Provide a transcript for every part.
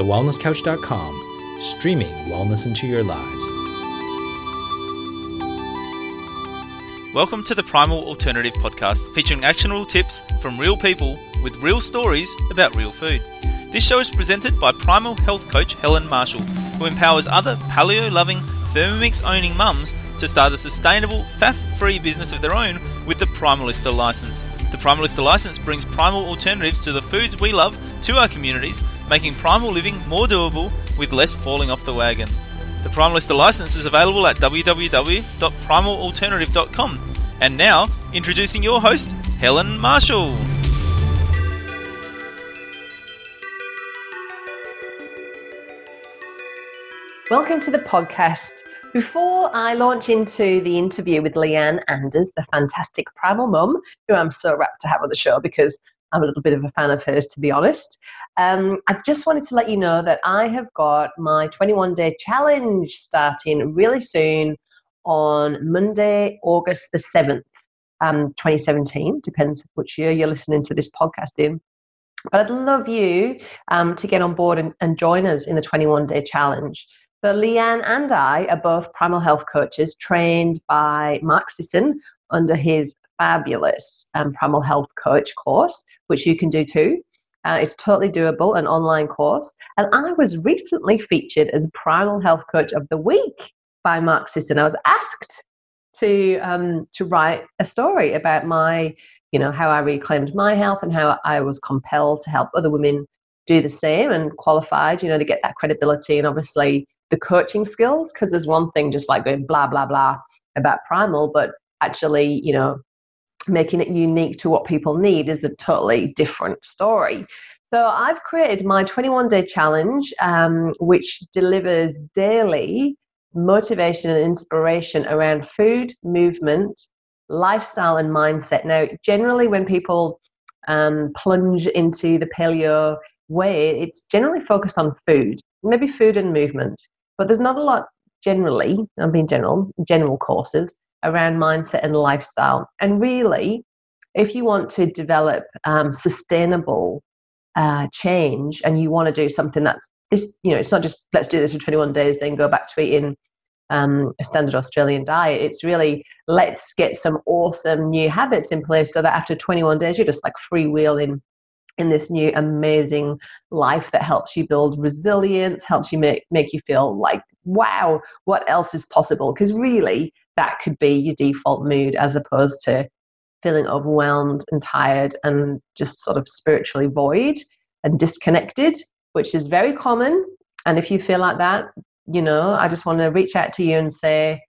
thewellnesscouch.com, streaming wellness into your lives. Welcome to the Primal Alternative Podcast, featuring actionable tips from real people with real stories about real food. This show is presented by Primal Health Coach Helen Marshall, who empowers other paleo loving, Thermomix owning mums to start a sustainable, faff free business of their own with the Primalista license. The Primalista license brings primal alternatives to the foods we love to our communities, making primal living more doable with less falling off the wagon. The Primalista license is available at www.primalalternative.com. And now, introducing your host, Helen Marshall. Welcome to the podcast. Before I launch into the interview with Leanne Anders, the fantastic primal mum, who I'm so rapt to have on the show because I'm a little bit of a fan of hers, to be honest. Um, I just wanted to let you know that I have got my 21 day challenge starting really soon on Monday, August the 7th, um, 2017. Depends which year you're listening to this podcast in. But I'd love you um, to get on board and, and join us in the 21 day challenge. So Leanne and I are both primal health coaches trained by Mark Sisson under his fabulous um, primal health coach course, which you can do too. Uh, it's totally doable, an online course. And I was recently featured as Primal Health Coach of the Week by Mark Sisson. I was asked to um, to write a story about my, you know, how I reclaimed my health and how I was compelled to help other women do the same and qualified, you know, to get that credibility and obviously the coaching skills because there's one thing just like going blah blah blah about primal but actually you know making it unique to what people need is a totally different story. So i've created my 21 day challenge um, which delivers daily motivation and inspiration around food movement lifestyle and mindset. Now generally when people um, plunge into the paleo way it's generally focused on food maybe food and movement but there's not a lot generally, I'm being general, general courses around mindset and lifestyle. And really, if you want to develop um, sustainable uh, change and you want to do something that's this, you know, it's not just let's do this for 21 days, then go back to eating um, a standard Australian diet. It's really let's get some awesome new habits in place so that after 21 days, you're just like freewheeling in this new amazing life that helps you build resilience, helps you make, make you feel like, wow, what else is possible? Because really, that could be your default mood as opposed to feeling overwhelmed and tired and just sort of spiritually void and disconnected, which is very common. And if you feel like that, you know, I just want to reach out to you and say,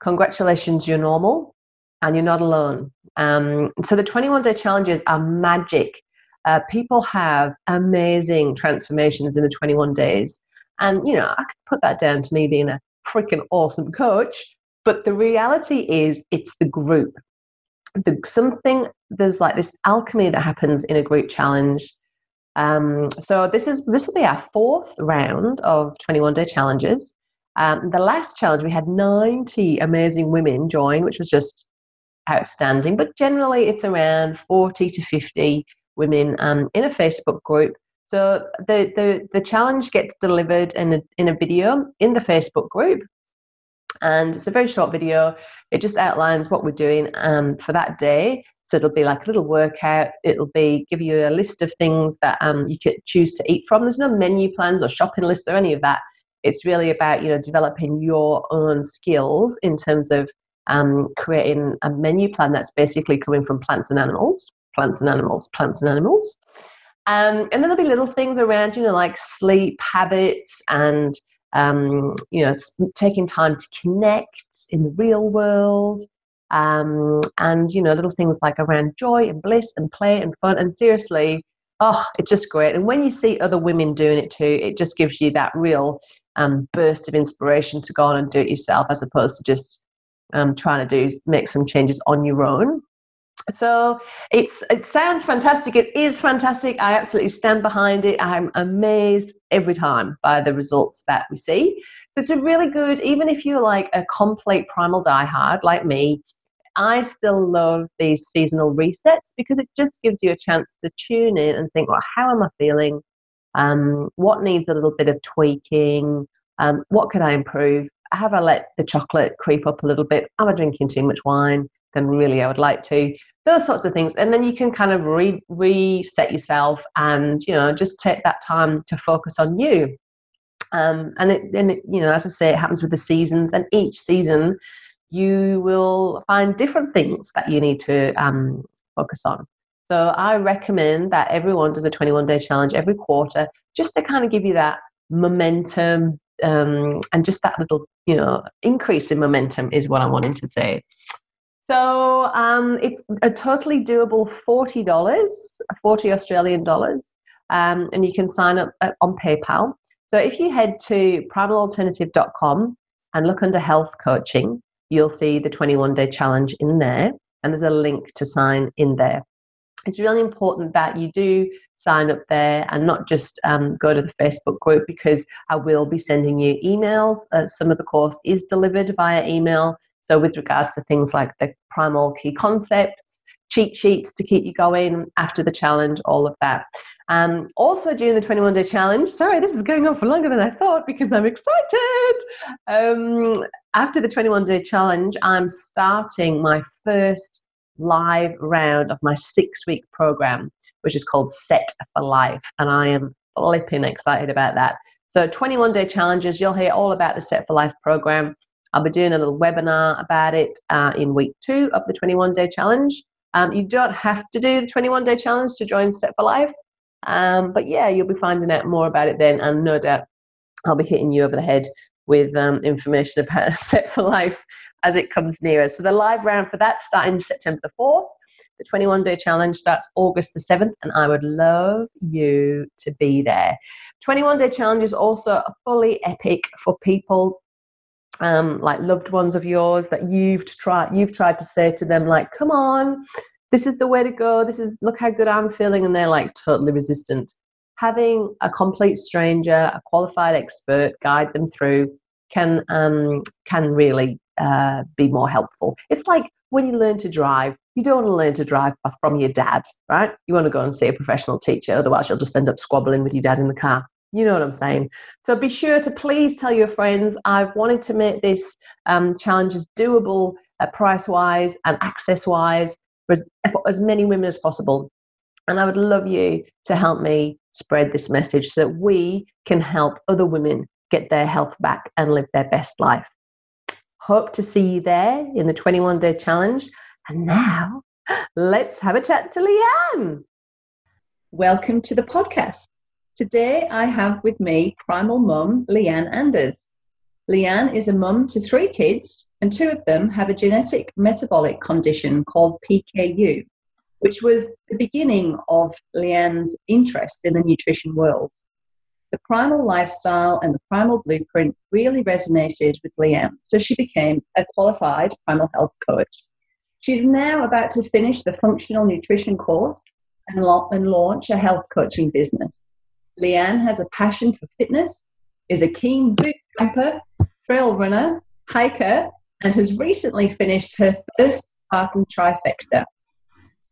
congratulations, you're normal and you're not alone. Um, so the 21 day challenges are magic uh, people have amazing transformations in the 21 days. And, you know, I could put that down to me being a freaking awesome coach. But the reality is, it's the group. The, something, there's like this alchemy that happens in a group challenge. Um, so this is this will be our fourth round of 21 day challenges. Um, the last challenge we had 90 amazing women join, which was just outstanding. But generally, it's around 40 to 50 women um, in a Facebook group. So the, the, the challenge gets delivered in a, in a video in the Facebook group. And it's a very short video. It just outlines what we're doing um, for that day. So it'll be like a little workout. It'll be give you a list of things that um, you could choose to eat from. There's no menu plans or shopping list or any of that. It's really about you know developing your own skills in terms of um, creating a menu plan that's basically coming from plants and animals plants and animals, plants and animals. Um, and then there'll be little things around, you know, like sleep habits and, um, you know, taking time to connect in the real world. Um, and, you know, little things like around joy and bliss and play and fun. And seriously, oh, it's just great. And when you see other women doing it too, it just gives you that real um, burst of inspiration to go on and do it yourself as opposed to just um, trying to do make some changes on your own. So it's it sounds fantastic. It is fantastic. I absolutely stand behind it. I'm amazed every time by the results that we see. So it's a really good, even if you're like a complete primal diehard like me, I still love these seasonal resets because it just gives you a chance to tune in and think, well, how am I feeling? Um, what needs a little bit of tweaking? Um, what could I improve? Have I let the chocolate creep up a little bit? Am I drinking too much wine than really I would like to? Those sorts of things, and then you can kind of re- reset yourself, and you know, just take that time to focus on you. Um, and it, and it, you know, as I say, it happens with the seasons, and each season you will find different things that you need to um, focus on. So I recommend that everyone does a 21 day challenge every quarter just to kind of give you that momentum um, and just that little, you know, increase in momentum is what I'm wanting to say. So um, it's a totally doable $40, 40 Australian dollars, um, and you can sign up uh, on PayPal. So if you head to primalalternative.com and look under health coaching, you'll see the 21 day challenge in there, and there's a link to sign in there. It's really important that you do sign up there and not just um, go to the Facebook group because I will be sending you emails. Uh, some of the course is delivered via email. So, with regards to things like the primal key concepts, cheat sheets to keep you going after the challenge, all of that. Um, also, during the 21 day challenge, sorry, this is going on for longer than I thought because I'm excited. Um, after the 21 day challenge, I'm starting my first live round of my six week program, which is called Set for Life. And I am flipping excited about that. So, 21 day challenges, you'll hear all about the Set for Life program. I'll be doing a little webinar about it uh, in week two of the 21 day challenge. Um, you don't have to do the 21 day challenge to join Set for Life. Um, but yeah, you'll be finding out more about it then, and no doubt I'll be hitting you over the head with um, information about Set for Life as it comes nearer. So the live round for that starting September the 4th. The 21 day challenge starts August the 7th, and I would love you to be there. 21 day challenge is also fully epic for people um, like loved ones of yours that you've tried you've tried to say to them like come on this is the way to go. This is look how good i'm feeling. And they're like totally resistant. Having a complete stranger a qualified expert guide them through can um, can really uh, be more helpful. It's like when you learn to drive you don't want to learn to drive from your dad right? You want to go and see a professional teacher otherwise you'll just end up squabbling with your dad in the car you know what I'm saying? So be sure to please tell your friends. I've wanted to make this um, challenge as doable uh, price wise and access wise for for as many women as possible. And I would love you to help me spread this message so that we can help other women get their health back and live their best life. Hope to see you there in the 21 day challenge. And now let's have a chat to Leanne. Welcome to the podcast. Today I have with me primal mum Leanne Anders. Leanne is a mum to three kids, and two of them have a genetic metabolic condition called PKU, which was the beginning of Leanne's interest in the nutrition world. The primal lifestyle and the primal blueprint really resonated with Leanne, so she became a qualified primal health coach. She's now about to finish the functional nutrition course and, launch a health coaching business. Leanne has a passion for fitness, is a keen boot jumper, trail runner, hiker, and has recently finished her first Spartan trifecta.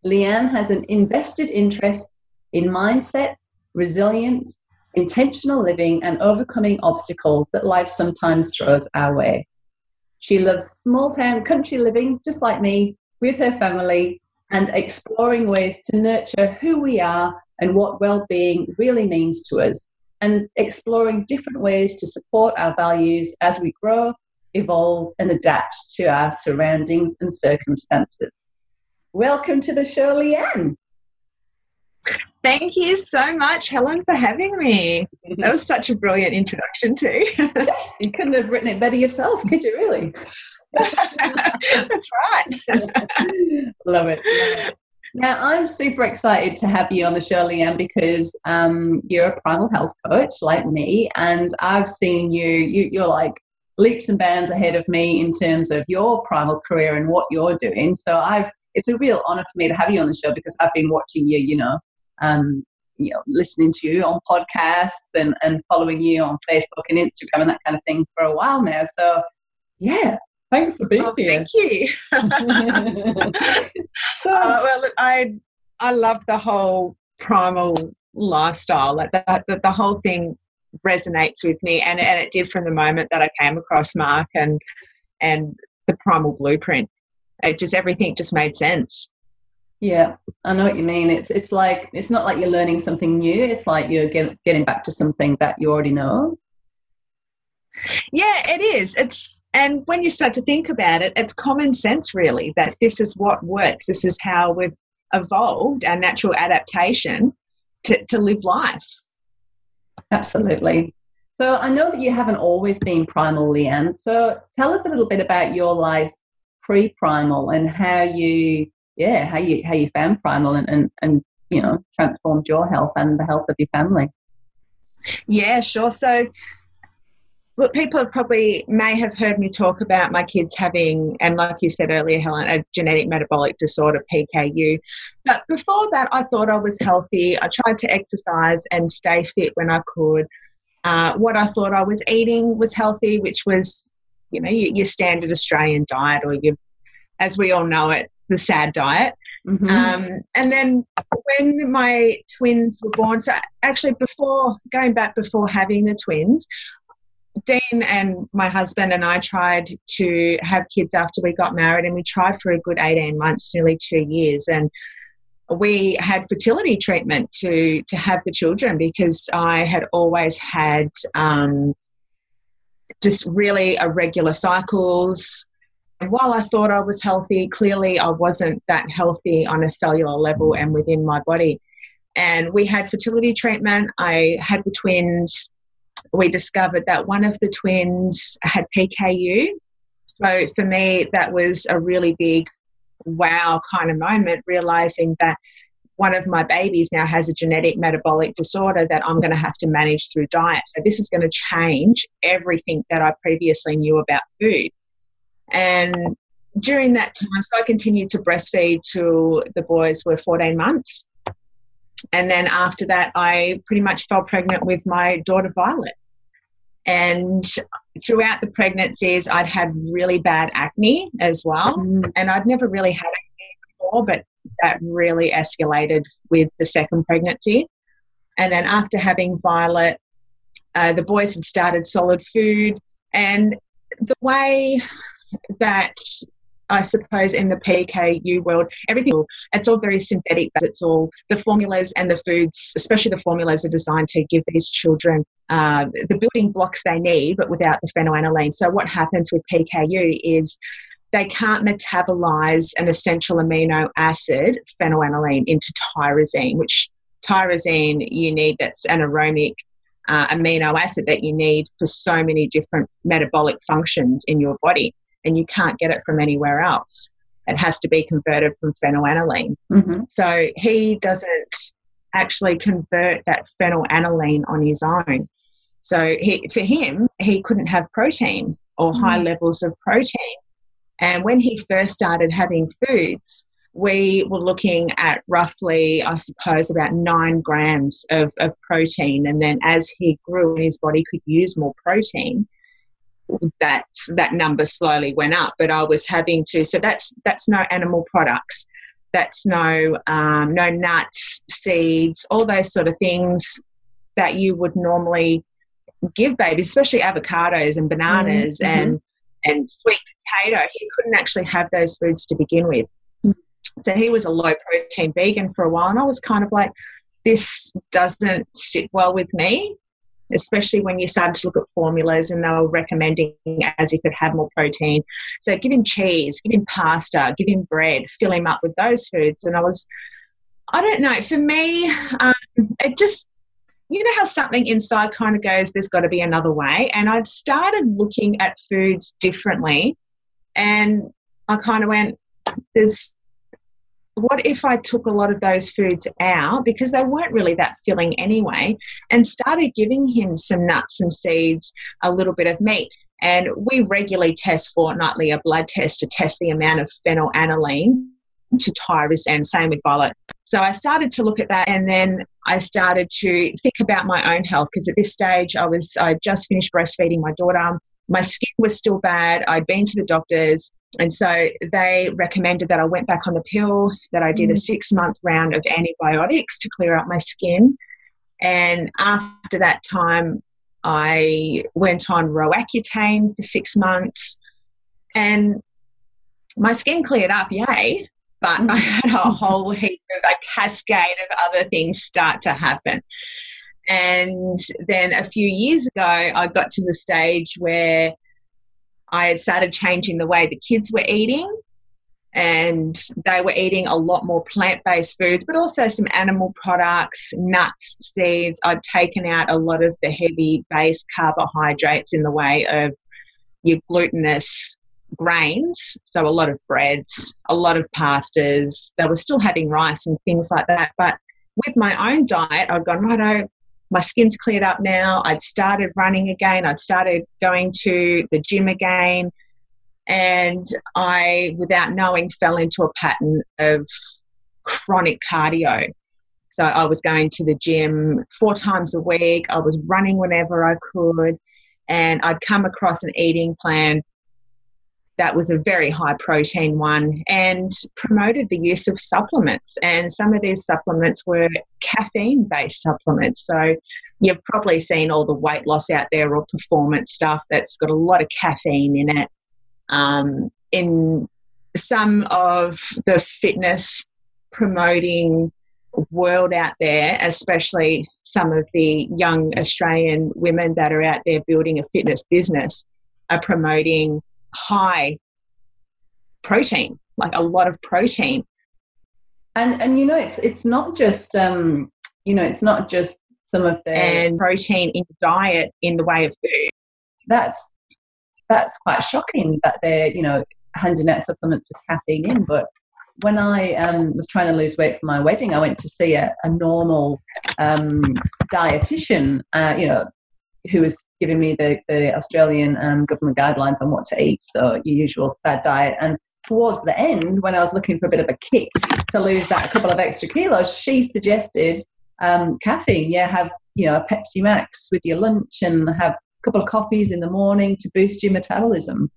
Leanne has an invested interest in mindset, resilience, intentional living, and overcoming obstacles that life sometimes throws our way. She loves small town country living, just like me, with her family, and exploring ways to nurture who we are and what well-being really means to us and exploring different ways to support our values as we grow evolve and adapt to our surroundings and circumstances welcome to the show leanne Thank you so much, Helen, for having me. That was such a brilliant introduction, too. you couldn't have written it better yourself, could you, really? That's right. Love it. Now, I'm super excited to have you on the show, Leanne, because um, you're a primal health coach like me, and I've seen you, you, you're like leaps and bounds ahead of me in terms of your primal career and what you're doing. So I've it's a real honor for me to have you on the show because I've been watching you, you know, um, you know, listening to you on podcasts and, and following you on Facebook and Instagram and that kind of thing for a while now. So yeah, Thanks for being oh, here. Thank you. uh, well, look, I I love the whole primal lifestyle. Like the, the, the whole thing resonates with me, and and it did from the moment that I came across Mark and and the primal blueprint. It just everything just made sense. Yeah, I know what you mean. It's it's like it's not like you're learning something new. It's like you're get, getting back to something that you already know. Yeah, it is. It's and when you start to think about it, it's common sense really that this is what works. This is how we've evolved our natural adaptation to, to live life. Absolutely. So I know that you haven't always been primal, Leanne. So tell us a little bit about your life pre-primal and how you yeah, how you how you found primal and, and, and you know, transformed your health and the health of your family. Yeah, sure. So look, people have probably may have heard me talk about my kids having, and like you said earlier, Helen, a genetic metabolic disorder, PKU. But before that, I thought I was healthy. I tried to exercise and stay fit when I could. Uh, what I thought I was eating was healthy, which was, you know, your, your standard Australian diet, or your, as we all know it, the sad diet. Mm-hmm. Um, and then when my twins were born, so actually before going back before having the twins, Dean and my husband and I tried to have kids after we got married, and we tried for a good 18 months, nearly two years. And we had fertility treatment to, to have the children because I had always had um, just really irregular cycles. And while I thought I was healthy, clearly I wasn't that healthy on a cellular level and within my body. And we had fertility treatment. I had the twins we discovered that one of the twins had PKU. So for me, that was a really big wow kind of moment, realizing that one of my babies now has a genetic metabolic disorder that I'm going to have to manage through diet. So this is going to change everything that I previously knew about food. And during that time, so I continued to breastfeed till the boys were 14 months. And then after that, I pretty much fell pregnant with my daughter Violet. And throughout the pregnancies, I'd had really bad acne as well. Mm. And I'd never really had acne before, but that really escalated with the second pregnancy. And then after having Violet, uh, the boys had started solid food. And the way that I suppose in the PKU world, everything it's all very synthetic. It's all the formulas and the foods, especially the formulas, are designed to give these children uh, the building blocks they need, but without the phenylalanine. So what happens with PKU is they can't metabolize an essential amino acid, phenylalanine, into tyrosine, which tyrosine you need that's an aromatic uh, amino acid that you need for so many different metabolic functions in your body and you can't get it from anywhere else. It has to be converted from phenylalanine. Mm-hmm. So he doesn't actually convert that phenylalanine on his own. So he, for him, he couldn't have protein or mm-hmm. high levels of protein. And when he first started having foods, we were looking at roughly, I suppose, about nine grams of, of protein. And then as he grew and his body could use more protein, that that number slowly went up. But I was having to so that's that's no animal products. That's no um, no nuts, seeds, all those sort of things that you would normally give babies, especially avocados and bananas mm-hmm. and and sweet potato. He couldn't actually have those foods to begin with. So he was a low protein vegan for a while, and I was kind of like, this doesn't sit well with me especially when you started to look at formulas and they were recommending as if it had more protein. So give him cheese, give him pasta, give him bread, fill him up with those foods. And I was, I don't know, for me, um, it just, you know how something inside kind of goes, there's got to be another way. And I'd started looking at foods differently. And I kind of went, there's what if I took a lot of those foods out because they weren't really that filling anyway and started giving him some nuts and seeds, a little bit of meat. And we regularly test fortnightly a blood test to test the amount of phenylalanine to tyrosine, same with violet. So I started to look at that and then I started to think about my own health because at this stage I was I just finished breastfeeding my daughter. My skin was still bad. I'd been to the doctors and so they recommended that I went back on the pill, that I did mm. a six month round of antibiotics to clear up my skin. And after that time, I went on Roaccutane for six months and my skin cleared up, yay. But I had a whole heap of a cascade of other things start to happen. And then a few years ago, I got to the stage where I had started changing the way the kids were eating. And they were eating a lot more plant based foods, but also some animal products, nuts, seeds. I'd taken out a lot of the heavy base carbohydrates in the way of your glutinous grains, so a lot of breads, a lot of pastas. They were still having rice and things like that. But with my own diet, I'd gone, righto, my skin's cleared up now. I'd started running again. I'd started going to the gym again. And I, without knowing, fell into a pattern of chronic cardio. So I was going to the gym four times a week. I was running whenever I could. And I'd come across an eating plan that was a very high protein one and promoted the use of supplements. And some of these supplements were caffeine based supplements. So you've probably seen all the weight loss out there or performance stuff that's got a lot of caffeine in it. Um, in some of the fitness promoting world out there, especially some of the young Australian women that are out there building a fitness business, are promoting high protein, like a lot of protein. And and you know it's it's not just um you know it's not just some of the and protein in diet in the way of food. That's that's quite shocking that they're you know handing out supplements with caffeine in. But when I um, was trying to lose weight for my wedding, I went to see a, a normal um, dietitian. Uh, you know, who was giving me the, the Australian um, government guidelines on what to eat. So your usual sad diet. And towards the end, when I was looking for a bit of a kick to lose that couple of extra kilos, she suggested um, caffeine. Yeah, have you know a Pepsi Max with your lunch and have a couple of coffees in the morning to boost your metabolism.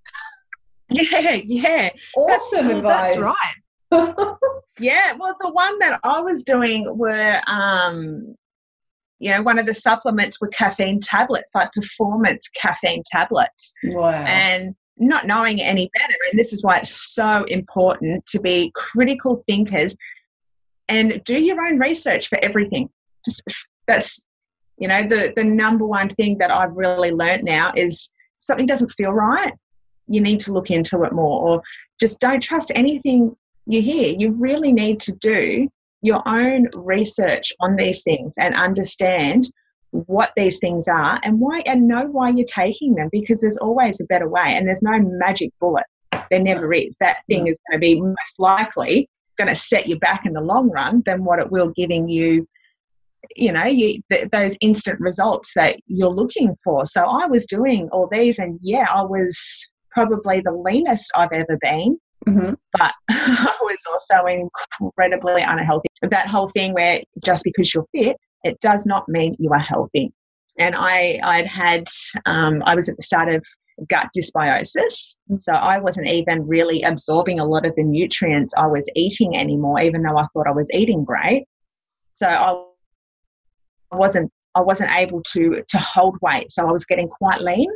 Yeah, yeah, awesome that's, advice. That's right. yeah, well, the one that I was doing were um, you know, one of the supplements were caffeine tablets, like performance caffeine tablets. Wow. And not knowing any better. And this is why it's so important to be critical thinkers and do your own research for everything. Just, that's, you know, the, the number one thing that I've really learned now is something doesn't feel right. You need to look into it more, or just don't trust anything you hear. You really need to do your own research on these things and understand what these things are and why and know why you're taking them because there's always a better way and there's no magic bullet. There never is. That thing is going to be most likely going to set you back in the long run than what it will giving you you know you, th- those instant results that you're looking for. So i was doing all these and yeah i was probably the leanest i've ever been Mm-hmm. But I was also incredibly unhealthy. That whole thing where just because you're fit, it does not mean you are healthy. And I, I'd had, um, I was at the start of gut dysbiosis. So I wasn't even really absorbing a lot of the nutrients I was eating anymore, even though I thought I was eating great. So I wasn't I wasn't able to to hold weight. So I was getting quite lean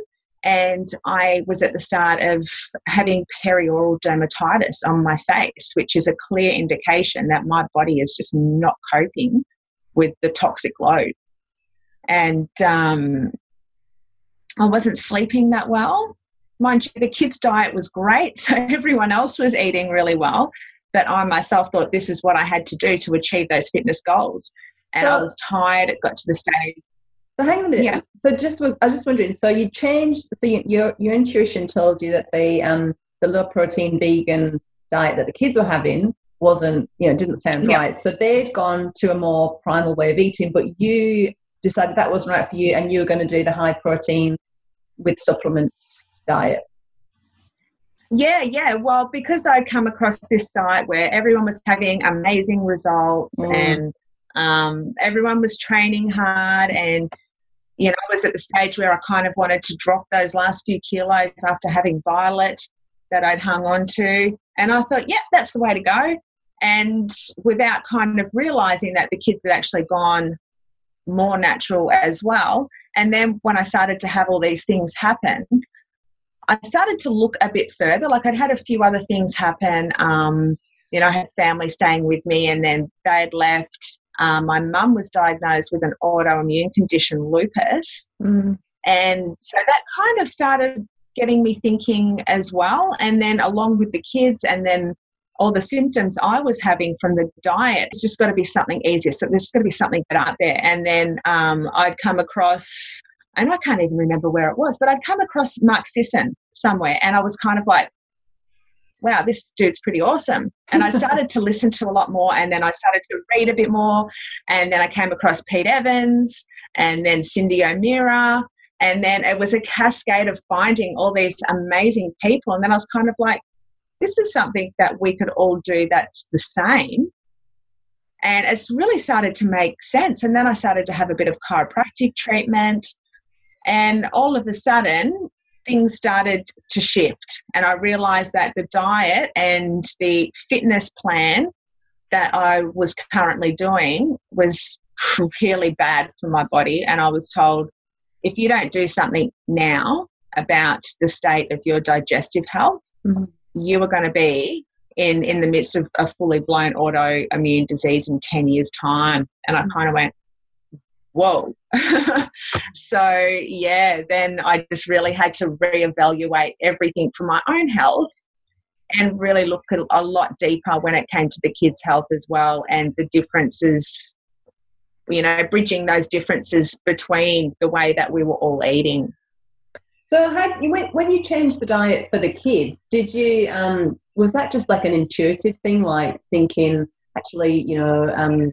and I was at the start of having perioral dermatitis on my face, which is a clear indication that my body is just not coping with the toxic load. And um, I wasn't sleeping that well. Mind you, the kids' diet was great, so everyone else was eating really well. But I myself thought this is what I had to do to achieve those fitness goals. And so, I was tired. It got to the stage so hang on a minute. Yeah. So just was I was just wondering. So you changed. So you, your your intuition told you that the um the low protein vegan diet that the kids were having wasn't you know didn't sound yeah. right. So they'd gone to a more primal way of eating, but you decided that wasn't right for you, and you were going to do the high protein with supplements diet. Yeah, yeah. Well, because I'd come across this site where everyone was having amazing results mm. and um, everyone was training hard and you know, I was at the stage where I kind of wanted to drop those last few kilos after having Violet that I'd hung on to. And I thought, yeah, that's the way to go. And without kind of realizing that the kids had actually gone more natural as well. And then when I started to have all these things happen, I started to look a bit further. Like I'd had a few other things happen. Um, you know, I had family staying with me, and then they had left. Um, my mum was diagnosed with an autoimmune condition, lupus. Mm. And so that kind of started getting me thinking as well. And then along with the kids, and then all the symptoms I was having from the diet, it's just got to be something easier. So there's got to be something out there. And then um, I'd come across, and I can't even remember where it was, but I'd come across Mark Sisson somewhere, and I was kind of like, wow, this dude's pretty awesome. And I started to listen to a lot more, and then I started to read a bit more, and then I came across Pete Evans, and then Cyndi O'Meara, and then it was a cascade of finding all these amazing people. And then I was kind of like, this is something that we could all do that's the same. And it's really started to make sense. And then I started to have a bit of chiropractic treatment. And all of a sudden, things started to shift. And I realized that the diet and the fitness plan that I was currently doing was really bad for my body. And I was told, if you don't do something now about the state of your digestive health, mm-hmm. you are going to be in, in the midst of a fully blown autoimmune disease in 10 years' time. And I mm-hmm. kind of went, whoa. so, yeah, then I just really had to reevaluate everything for my own health and really look a lot deeper when it came to the kids' health as well and the differences you know, bridging those differences between the way that we were all eating. So, had you went when you changed the diet for the kids? Did you um, was that just like an intuitive thing, like thinking actually, you know, um,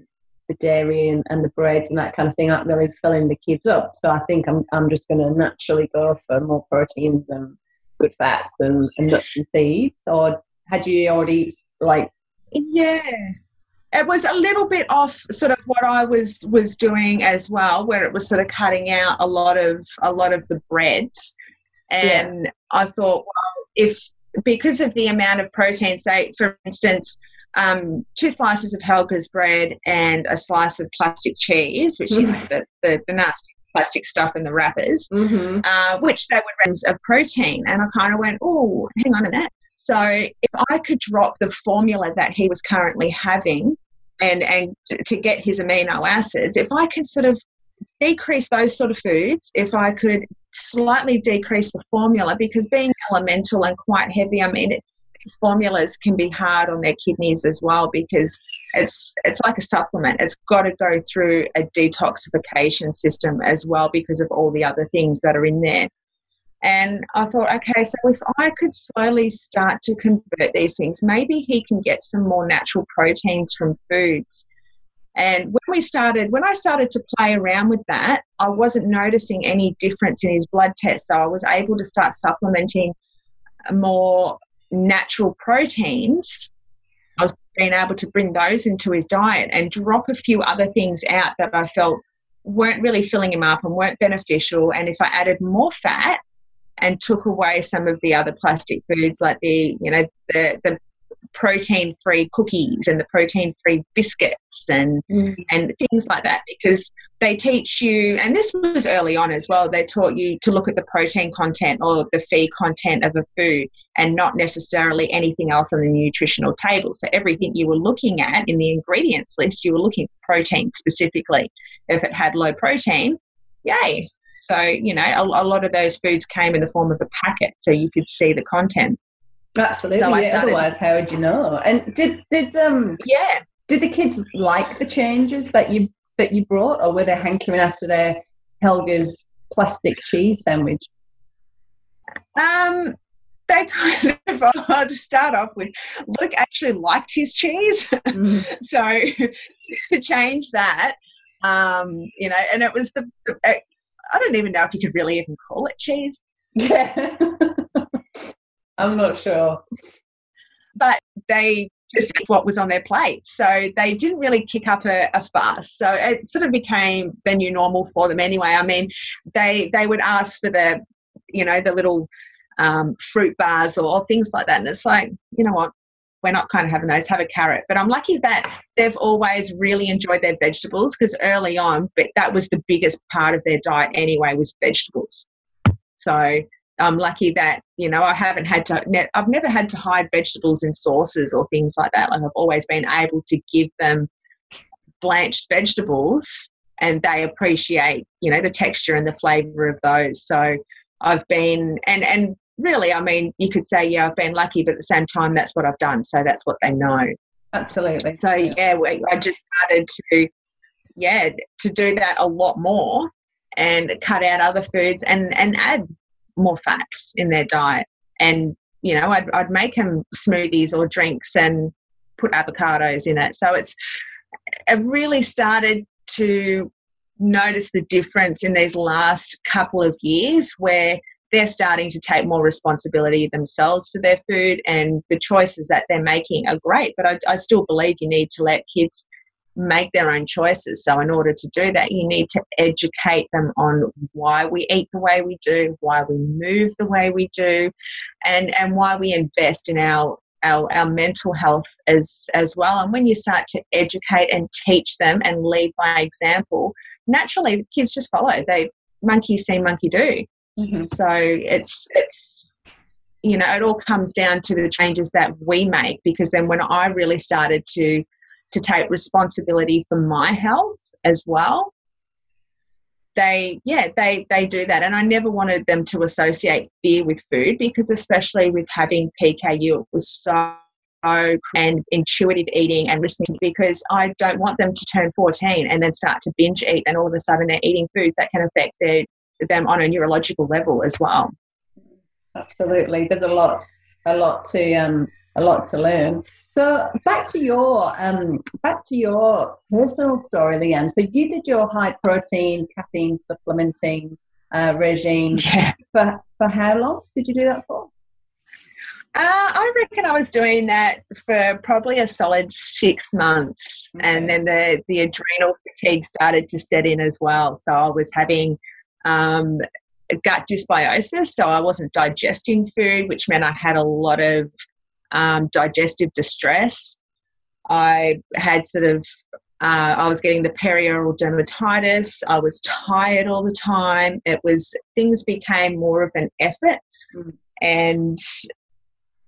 the dairy and, and the breads and that kind of thing aren't really filling the kids up. So I think I'm I'm just going to naturally go for more proteins and good fats and, and nuts and seeds. Or had you already like? Yeah, it was a little bit off sort of what I was was doing as well, where it was sort of cutting out a lot of a lot of the breads, and yeah. I thought, well, if because of the amount of protein, say for instance, um, two slices of Helga's bread and a slice of plastic cheese, which is the, the, the nasty plastic stuff in the wrappers, mm-hmm. uh, which they would range of protein, and I kind of went, oh, hang on a minute. So if I could drop the formula that he was currently having and, and to get his amino acids, if I could sort of decrease those sort of foods, if I could slightly decrease the formula, because being elemental and quite heavy, I mean, it, these formulas can be hard on their kidneys as well because it's it's like a supplement. It's got to go through a detoxification system as well because of all the other things that are in there. And I thought, okay, so if I could slowly start to convert these things, maybe he can get some more natural proteins from foods. And when we started, when I started to play around with that, I wasn't noticing any difference in his blood test. So I was able to start supplementing more natural proteins. I was being able to bring those into his diet and drop a few other things out that I felt weren't really filling him up and weren't beneficial. And if I added more fat, and took away some of the other plastic foods like the you know the the protein free cookies and the protein free biscuits and mm. and things like that because they teach you and this was early on as well they taught you to look at the protein content or the feed content of a food and not necessarily anything else on the nutritional table so everything you were looking at in the ingredients list you were looking at protein specifically if it had low protein yay so, you know, a, a, lot of those foods came in the form of a packet so you could see the content. Absolutely. So yeah, started, otherwise, how would you know? And did did um yeah did the kids like the changes that you that you brought, or were they hankering after their Helga's plastic cheese sandwich? Um, they kind of uh, to start off with luke actually liked his cheese mm-hmm. so to change that um you know and it was the, the I don't even know if you could really even call it cheese. Yeah. I'm not sure. But they just what was on their plate. So they didn't really kick up a, a fuss. So it sort of became the new normal for them anyway. I mean, they they would ask for the, you know, the little um, fruit bars or, or things like that. And it's like, you know what? we're not kind of having those, have a carrot. But I'm lucky that they've always really enjoyed their vegetables because early on, but that was the biggest part of their diet anyway, was vegetables. So I'm lucky that, you know, I haven't had to, I've never had to hide vegetables in sauces or things like that. Like I've always been able to give them blanched vegetables and they appreciate, you know, the texture and the flavor of those. So I've been, and, and really, I mean, you could say, yeah, I've been lucky, but at the same time, that's what I've done. So that's what they know. Absolutely. So yeah, we, I just started to, yeah, to do that a lot more and cut out other foods and, and add more fats in their diet. And, you know, I'd, I'd make them smoothies or drinks and put avocados in it. So it's, it really started to notice the difference in these last couple of years where they're starting to take more responsibility themselves for their food and the choices that they're making are great but I, I, still believe you need to let kids make their own choices. So in order to do that you need to educate them on why we eat the way we do why we move the way we do and and why we invest in our our, our mental health as as well. And when you start to educate and teach them and lead by example naturally the kids just follow. They monkey see monkey do. Mm-hmm. So it's it's you know it all comes down to the changes that we make because then when I really started to to take responsibility for my health as well they yeah they they do that and i never wanted them to associate fear with food because especially with having pku it was so and intuitive eating and listening because i don't want them to turn 14 and then start to binge eat and all of a sudden they're eating foods that can affect their them on a neurological level as well. Absolutely, there's a lot, a lot to um, a lot to learn. So back to your um, back to your personal story, Leanne. So you did your high protein caffeine supplementing uh, regime yeah. for for how long did you do that for? Uh, I reckon I was doing that for probably a solid six months, okay. and then the the adrenal fatigue started to set in as well. So I was having um, gut dysbiosis, so I wasn't digesting food, which meant I had a lot of um, digestive distress. I had sort of, uh, I was getting the perioral dermatitis. I was tired all the time. It was, things became more of an effort. Mm. And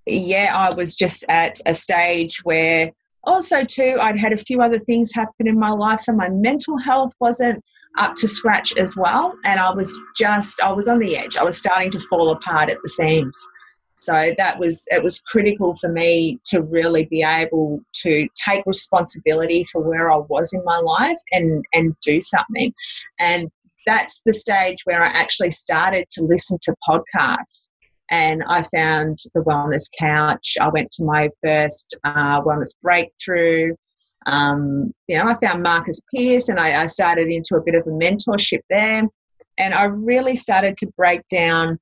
yeah, I was just at a stage where also, too, I'd had a few other things happen in my life. So my mental health wasn't up to scratch as well. And I was just, I was on the edge. I was starting to fall apart at the seams. So that was, it was critical for me to really be able to take responsibility for where I was in my life and, and do something. And that's the stage where I actually started to listen to podcasts. And I found the Wellness Couch. I went to my first uh, Wellness Breakthrough. Um, you know, I found Marcus Pearce and I, I started into a bit of a mentorship there. And I really started to break down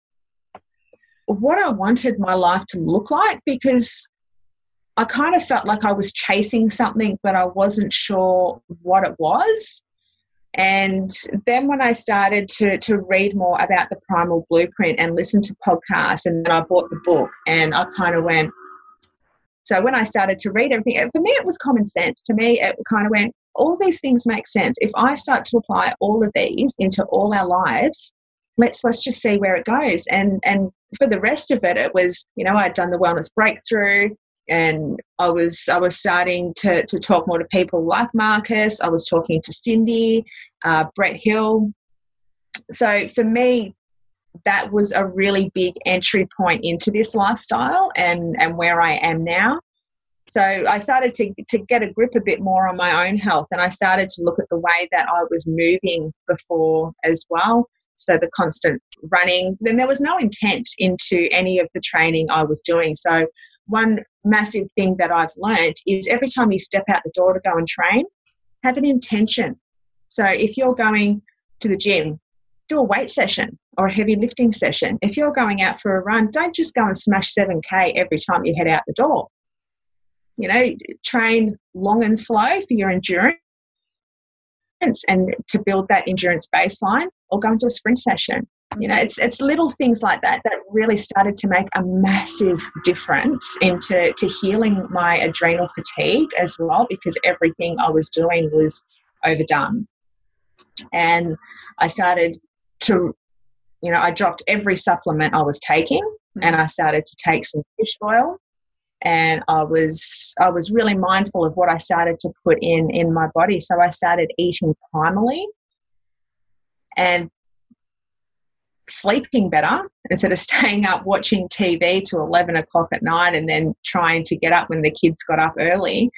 what I wanted my life to look like because I kind of felt like I was chasing something, but I wasn't sure what it was. And then when I started to, to read more about the primal blueprint and listen to podcasts, and then I bought the book, and I kind of went, so when I started to read everything, for me, it was common sense. To me, it kind of went, all these things make sense. If I start to apply all of these into all our lives, let's let's just see where it goes. And and for the rest of it, it was, you know, I'd done the wellness breakthrough and I was I was starting to to talk more to people like Marcus. I was talking to Cyndi, uh, Brett Hill. So for me, that was a really big entry point into this lifestyle and, and where I am now. So I started to, to get a grip a bit more on my own health and I started to look at the way that I was moving before as well. So the constant running, then there was no intent into any of the training I was doing. So one massive thing that I've learned is every time you step out the door to go and train, have an intention. So if you're going to the gym, do a weight session or a heavy lifting session. If you're going out for a run, don't just go and smash 7K every time you head out the door. You know, train long and slow for your endurance and to build that endurance baseline or go into a sprint session. you know it's it's little things like that that really started to make a massive difference into to healing my adrenal fatigue as well because everything i was doing was overdone and i started to you know i dropped every supplement i was taking and i started to take some fish oil and i was i was really mindful of what i started to put in in my body so i started eating primally and sleeping better instead of staying up watching TV to 11 o'clock at night and then trying to get up when the kids got up early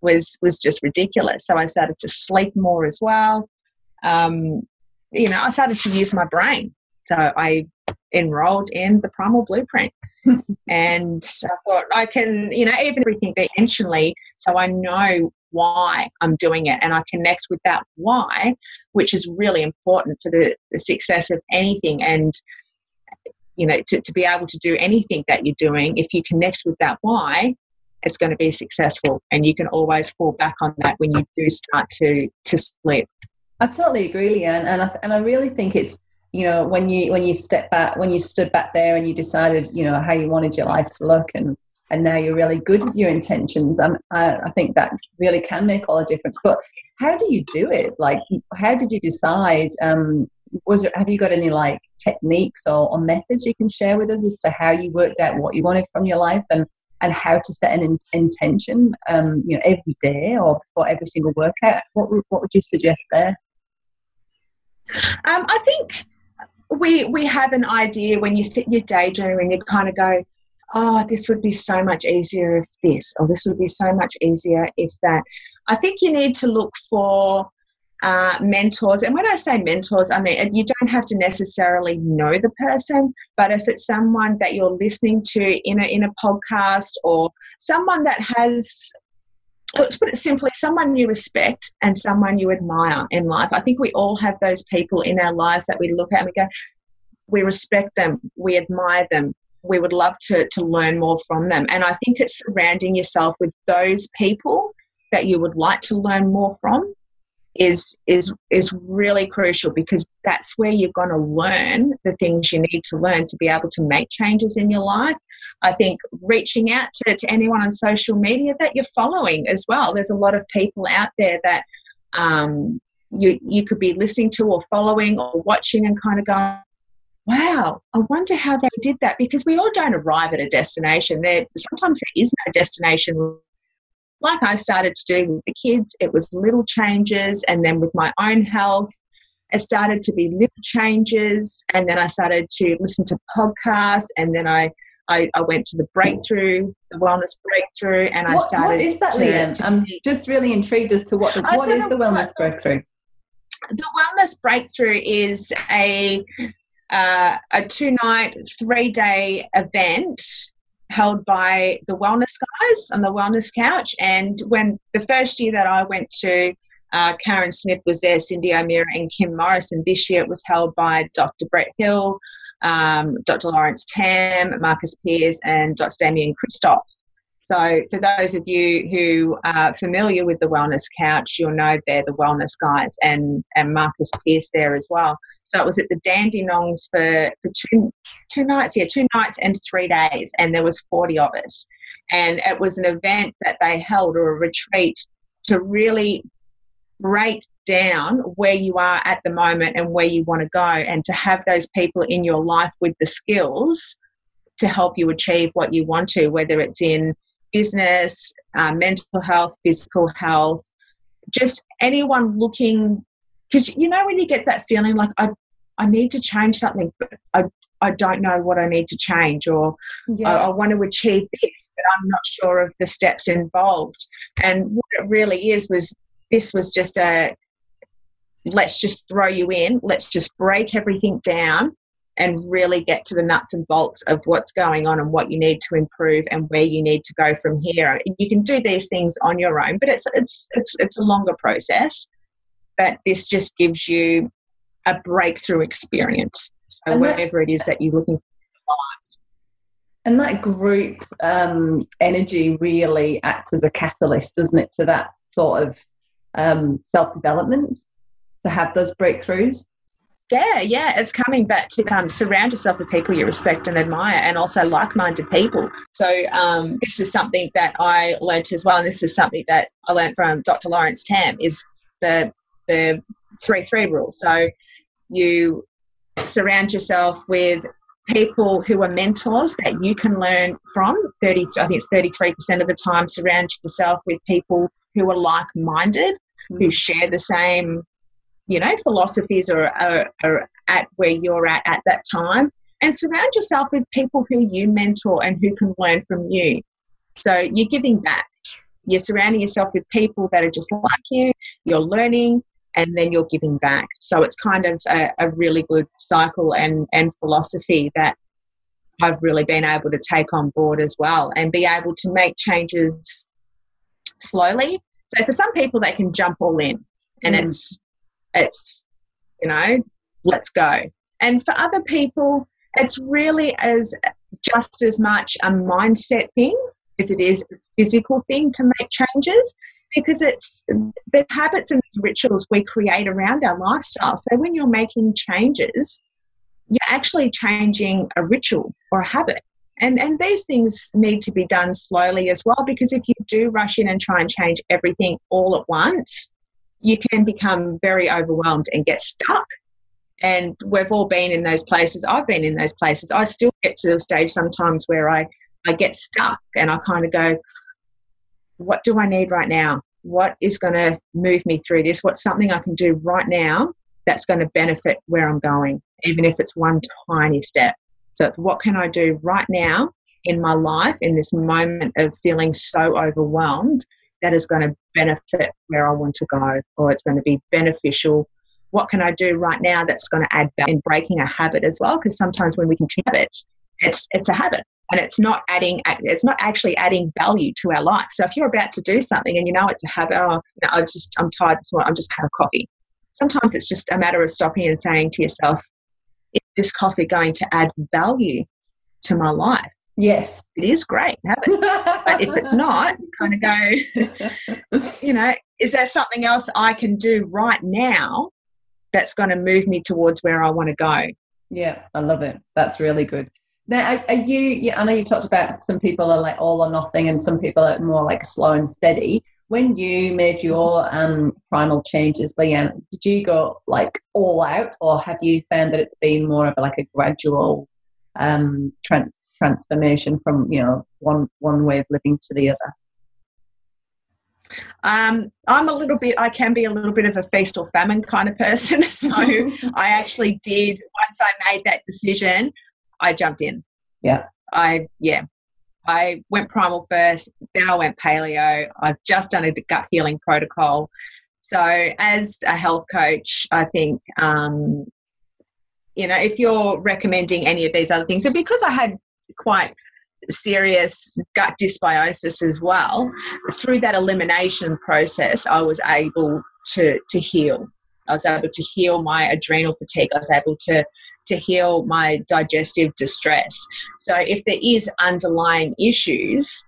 was was just ridiculous. So I started to sleep more as well. Um, you know, I started to use my brain. So I enrolled in the Primal Blueprint. And I thought I can, you know, even everything intentionally so I know why I'm doing it and I connect with that why, which is really important for the, the success of anything. And, you know, to, to be able to do anything that you're doing, if you connect with that why, it's going to be successful. And you can always fall back on that when you do start to, to slip. I totally agree, Leanne. And I, and I really think it's, you know, when you, when you step back, when you stood back there and you decided, you know, how you wanted your life to look and, and now you're really good with your intentions. I, I think that really can make all the difference. But how do you do it? Like, how did you decide? Um, was there, have you got any like techniques or, or methods you can share with us as to how you worked out what you wanted from your life and and how to set an in, intention, um, you know, every day or before every single workout? What what would you suggest there? Um, I think we we have an idea when you sit your day journal and you kind of go, oh, this would be so much easier if this, or this would be so much easier if that. I think you need to look for uh, mentors. And when I say mentors, I mean you don't have to necessarily know the person, but if it's someone that you're listening to in a, in a podcast or someone that has let's put it simply someone you respect and someone you admire in life i think we all have those people in our lives that we look at and we go we respect them we admire them we would love to, to learn more from them. And I think it's surrounding yourself with those people that you would like to learn more from is is is really crucial because that's where you're going to learn the things you need to learn to be able to make changes in your life. I think reaching out to, to anyone on social media that you're following as well. There's a lot of people out there that um, you you could be listening to or following or watching and kind of going, wow, I wonder how they did that because we all don't arrive at a destination. There sometimes there is no destination. Like I started to do with the kids, it was little changes, and then with my own health, it started to be little changes, and then I started to listen to podcasts, and then I I, I, went to the breakthrough, the wellness breakthrough, and what, I started. What is that, Leanne? I'm just really intrigued as to what the, what is the wellness breakthrough. The wellness breakthrough is a uh, a two night, three day event held by the Wellness Guys on the Wellness Couch. And when the first year that I went to, uh, Karen Smith was there, Cyndi O'Meara, and Kim Morrison. This year it was held by Dr. Brett Hill, um, Dr. Lawrence Tam, Marcus Pearce, and Dr. Damian Kristof. So, for those of you who are familiar with the Wellness Couch, you'll know they're the Wellness Guys and, and Marcus Pearce there as well. So, it was at the Dandenongs for, for two, two nights, yeah, two nights and three days, and there was 40 of us. And it was an event that they held or a retreat to really break down where you are at the moment and where you want to go, and to have those people in your life with the skills to help you achieve what you want to, whether it's in business, uh, mental health, physical health, just anyone looking. Because you know when you get that feeling like I, I need to change something, but I, I don't know what I need to change, or yeah. I, I want to achieve this, but I'm not sure of the steps involved. And what it really is was this was just a let's just throw you in, let's just break everything down and really get to the nuts and bolts of what's going on and what you need to improve and where you need to go from here. You can do these things on your own, but it's it's it's it's a longer process. But this just gives you a breakthrough experience. So and whatever that, it is that you're looking for. And that group um, energy really acts as a catalyst, doesn't it, to that sort of um, self development to have those breakthroughs? yeah, yeah, it's coming back to um, surround yourself with people you respect and admire, and also like-minded people. So um, this is something that I learnt as well, and this is something that I learned from Dr. Lawrence Tam is the the three three rule. So you surround yourself with people who are mentors that you can learn from. Thirty, I think it's thirty-three percent of the time. Surround yourself with people who are like-minded, who share the same you know, philosophies are, are, are at where you're at at that time. And surround yourself with people who you mentor and who can learn from you. So you're giving back. You're surrounding yourself with people that are just like you, you're learning, and then you're giving back. So it's kind of a, a really good cycle and, and philosophy that I've really been able to take on board as well and be able to make changes slowly. So for some people, they can jump all in and mm. it's it's, you know, let's go. And for other people, it's really as just as much a mindset thing as it is a physical thing to make changes because it's the habits and rituals we create around our lifestyle. So when you're making changes, you're actually changing a ritual or a habit. And, and these things need to be done slowly as well because if you do rush in and try and change everything all at once, you can become very overwhelmed and get stuck. And we've all been in those places. I've been in those places. I still get to the stage sometimes where I, I get stuck and I kind of go, what do I need right now? What is going to move me through this? What's something I can do right now that's going to benefit where I'm going, even if it's one tiny step? So, what can I do right now in my life in this moment of feeling so overwhelmed that is going to benefit where I want to go or it's going to be beneficial. What can I do right now that's going to add value in breaking a habit as well? Because sometimes when we continue habits, it's it's a habit and it's not adding it's not actually adding value to our life. So if you're about to do something and you know it's a habit, oh, you know, I just I'm tired this morning, I'm just have a coffee. Sometimes it's just a matter of stopping and saying to yourself, is this coffee going to add value to my life? Yes. It is great, have it? but if it's not, you kind of go, you know, is there something else I can do right now that's going to move me towards where I want to go? Yeah, I love it. That's really good. Now, are, are you, yeah, I know you talked about some people are like all or nothing and some people are more like slow and steady. When you made your um, primal changes, Leanne, did you go like all out or have you found that it's been more of a, like a gradual um, trend, transformation from you know one one way of living to the other um, I'm a little bit, I can be a little bit of a feast or famine kind of person. So I actually did, once I made that decision, I jumped in. Yeah. I, yeah. I went primal first, then I went paleo. I've just done a gut healing protocol. So, as a health coach, I think, um, you know, if you're recommending any of these other things, and because I had quite serious gut dysbiosis as well. Through that elimination process, I was able to, to heal. I was able to heal my adrenal fatigue. I was able to, to heal my digestive distress. So, if there is underlying issues,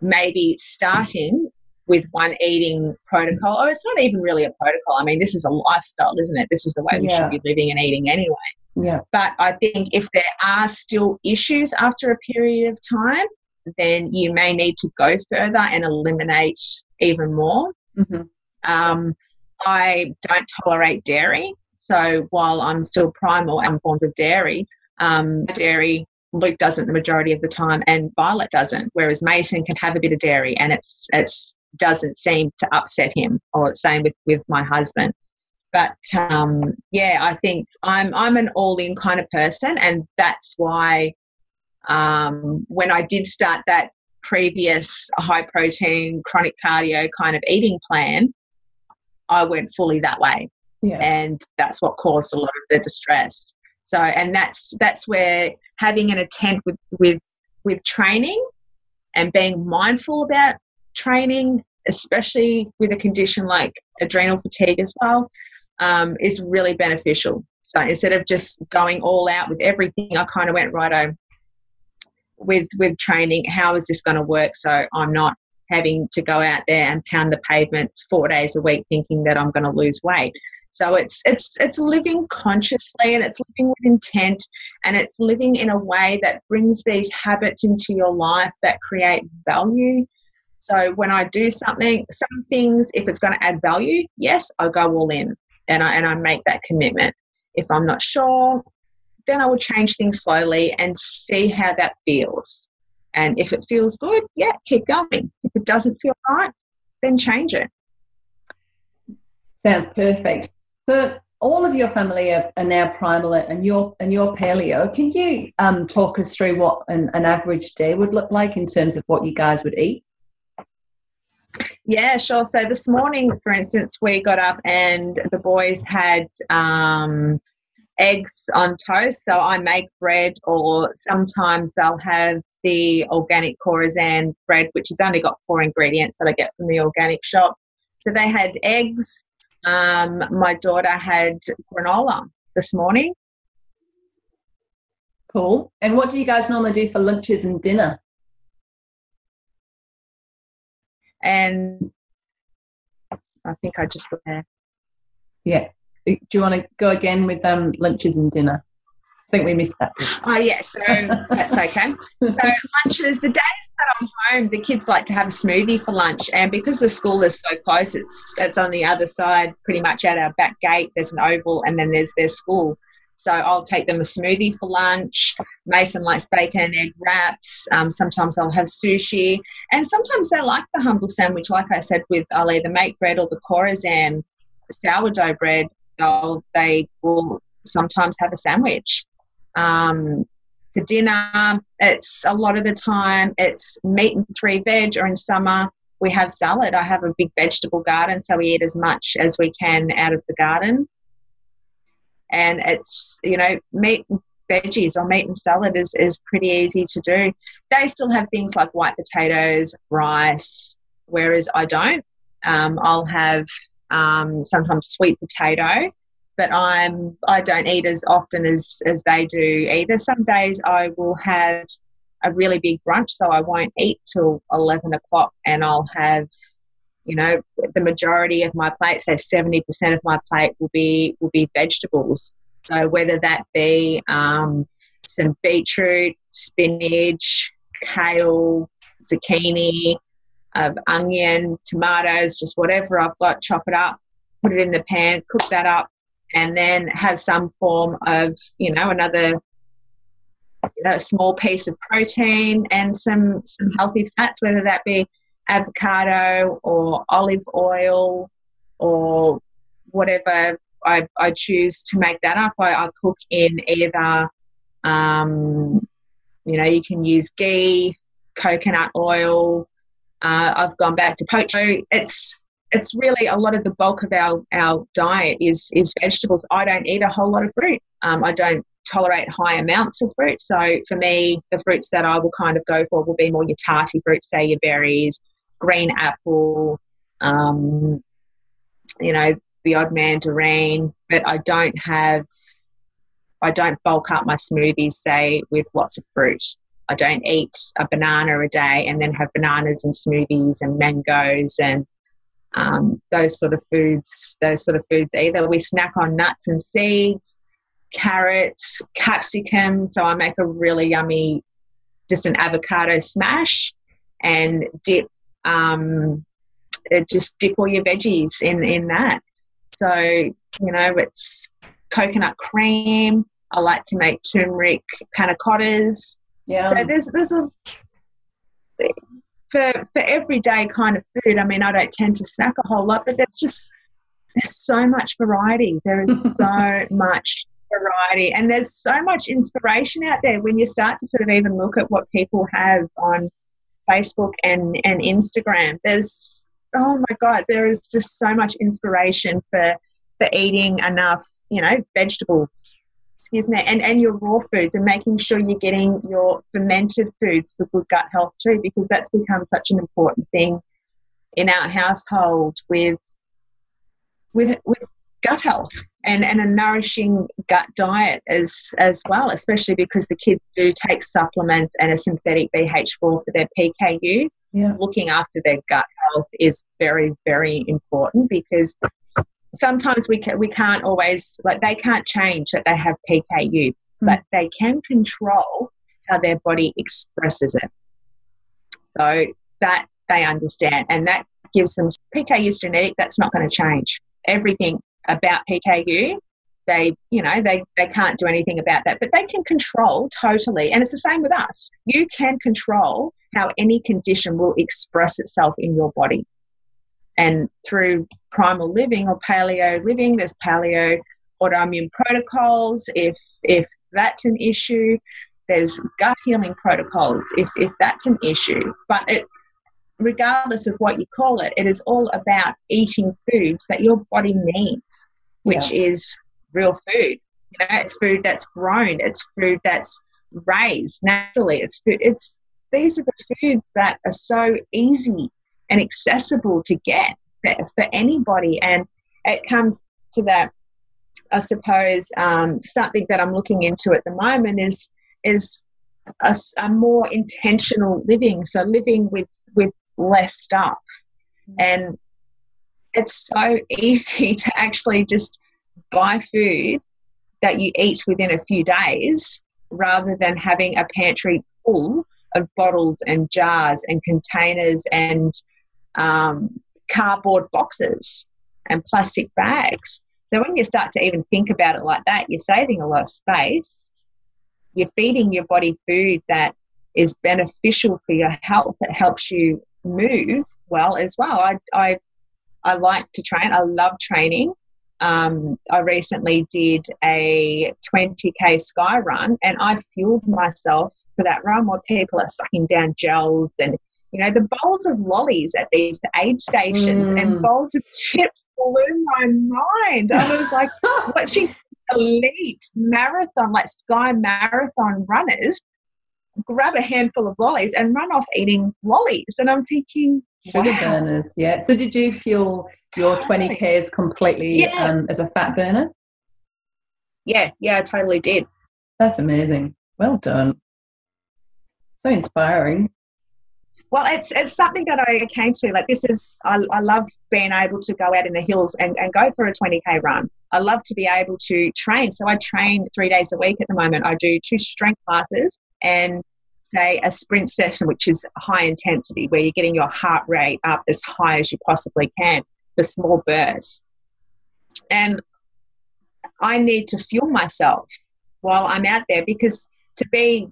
maybe starting with one eating protocol, Oh, it's not even really a protocol. I mean, this is a lifestyle, isn't it? This is the way we should be living and eating anyway. Yeah. But I think if there are still issues after a period of time, then you may need to go further and eliminate even more. Mm-hmm. Um, I don't tolerate dairy. So while I'm still primal and forms of dairy, um, dairy Luke doesn't the majority of the time, and Violet doesn't. Whereas Mason can have a bit of dairy, and it's it's doesn't seem to upset him. Or same with with my husband. But um, yeah, I think I'm I'm an all in kind of person, and that's why um, when I did start that previous high protein chronic cardio kind of eating plan, I went fully that way, yeah. and that's what caused a lot of the distress. So, and that's that's where having an intent with with with training and being mindful about training, especially with a condition like adrenal fatigue as well, um, is really beneficial. So instead of just going all out with everything, I kind of went right over with with training. How is this going to work? So I'm not having to go out there and pound the pavement four days a week thinking that I'm going to lose weight. So it's it's it's living consciously and it's living with intent and it's living in a way that brings these habits into your life that create value. So when I do something, some things, if it's going to add value, yes, I go all in and I and I make that commitment. If I'm not sure, then I will change things slowly and see how that feels. And if it feels good, yeah, keep going. If it doesn't feel right, then change it. Sounds perfect. So all of your family are, are now primal and you're and you're paleo. Can you um, talk us through what an, an average day would look like in terms of what you guys would eat? Yeah, sure. So this morning, for instance, we got up and the boys had um, eggs on toast. So I make bread, or sometimes they'll have the organic Corazon bread, which has only got four ingredients that I get from the organic shop. So they had eggs, um, my daughter had granola this morning. Cool. And what do you guys normally do for lunches and dinner? And I think I just there. Yeah. Do you want to go again with um, lunches and dinner? I think we missed that. Oh yeah, so that's okay. So lunches, the days that I'm home, the kids like to have a smoothie for lunch, and because the school is so close, it's it's on the other side, pretty much at our back gate. There's an oval, and then there's their school. So I'll take them a smoothie for lunch. Mason likes bacon and egg wraps. Um, sometimes I'll have sushi, and sometimes they like the humble sandwich. Like I said, with I'll either make bread or the Corazon sourdough bread. They'll, they will sometimes have a sandwich. Um, for dinner, it's a lot of the time it's meat and three veg, or in summer we have salad. I have a big vegetable garden, so we eat as much as we can out of the garden. And it's you know meat and veggies or meat and salad is, is pretty easy to do. They still have things like white potatoes, rice, whereas I don't. Um, I'll have um, sometimes sweet potato but I'm I don't eat as often as as they do either. Some days I will have a really big brunch, so I won't eat till eleven o'clock, and I'll have you know the majority of my plate, say seventy percent of my plate will be will be vegetables. So whether that be um, some beetroot, spinach, kale, zucchini, uh, onion, tomatoes, just whatever I've got, chop it up, put it in the pan, cook that up, and then have some form of, you know, another you know, small piece of protein and some some healthy fats, whether that be avocado or olive oil or whatever I, I choose to make that up. I, I cook in either, um, you know, you can use ghee, coconut oil. Uh, I've gone back to pocho. It's it's really a lot of the bulk of our, our diet is is vegetables. I don't eat a whole lot of fruit. Um, I don't tolerate high amounts of fruit. So for me, the fruits that I will kind of go for will be more your tarty fruits, say your berries, green apple, um, you know, the odd mandarin. But I don't have, I don't bulk up my smoothies, say, with lots of fruit. I don't eat a banana a day and then have bananas and smoothies and mangoes and um, those sort of foods, those sort of foods either. We snack on nuts and seeds, carrots, capsicum. So I make a really yummy, just an avocado smash and dip, um, just dip all your veggies in, in that. So, you know, it's coconut cream. I like to make turmeric panna cottas. Yeah. So there's, there's a, for for everyday kind of food, I mean, I don't tend to snack a whole lot, but there's just there's so much variety. There is so much variety, and there's so much inspiration out there when you start to sort of even look at what people have on Facebook and and Instagram. There's oh my god, there is just so much inspiration for for eating enough, you know, vegetables, excuse me, and, and your raw foods and making sure you're getting your fermented foods for good gut health too, because that's become such an important thing in our household with with with gut health and, and a nourishing gut diet as as well, especially because the kids do take supplements and a synthetic BH4 for their PKU. Yeah. Looking after their gut health is very, very important because sometimes we can, we can't always like they can't change that they have PKU, hmm. but they can control how their body expresses it. So that they understand, and that gives them PKU is genetic. That's not going to change. Everything about PKU, they you know they they can't do anything about that, but they can control totally. And it's the same with us. You can control how any condition will express itself in your body. And through primal living or paleo living, there's paleo autoimmune protocols. If if that's an issue, there's gut healing protocols if, if that's an issue. But it regardless of what you call it, it is all about eating foods that your body needs, which yeah. is real food. You know, it's food that's grown, it's food that's raised naturally. It's food it's these are the foods that are so easy and accessible to get for, for anybody. And it comes to that, I suppose, um, something that I'm looking into at the moment is is a, a, more intentional living. So living with with less stuff, and it's so easy to actually just buy food that you eat within a few days rather than having a pantry full of bottles and jars and containers and um, cardboard boxes and plastic bags. So when you start to even think about it like that, you're saving a lot of space. You're feeding your body food that is beneficial for your health. That helps you move well as well. I, I, I like to train. I love training. Um, I recently did a 20k sky run and I fueled myself for that run while people are sucking down gels and you know, the bowls of lollies at these aid stations mm. and bowls of chips blew my mind. I was like watching elite marathon, like sky marathon runners grab a handful of lollies and run off eating lollies. And I'm thinking, sugar wow. burners, yeah. So did you fuel your 20Ks completely yeah. um, as a fat burner? Yeah, yeah, I totally did. That's amazing. Well done. So inspiring. Well, it's it's something that I came to. Like this is, I, I love being able to go out in the hills and, and go for a 20k run. I love to be able to train. So I train three days a week at the moment. I do two strength classes and say a sprint session, which is high intensity, where you're getting your heart rate up as high as you possibly can for small bursts. And I need to fuel myself while I'm out there because to be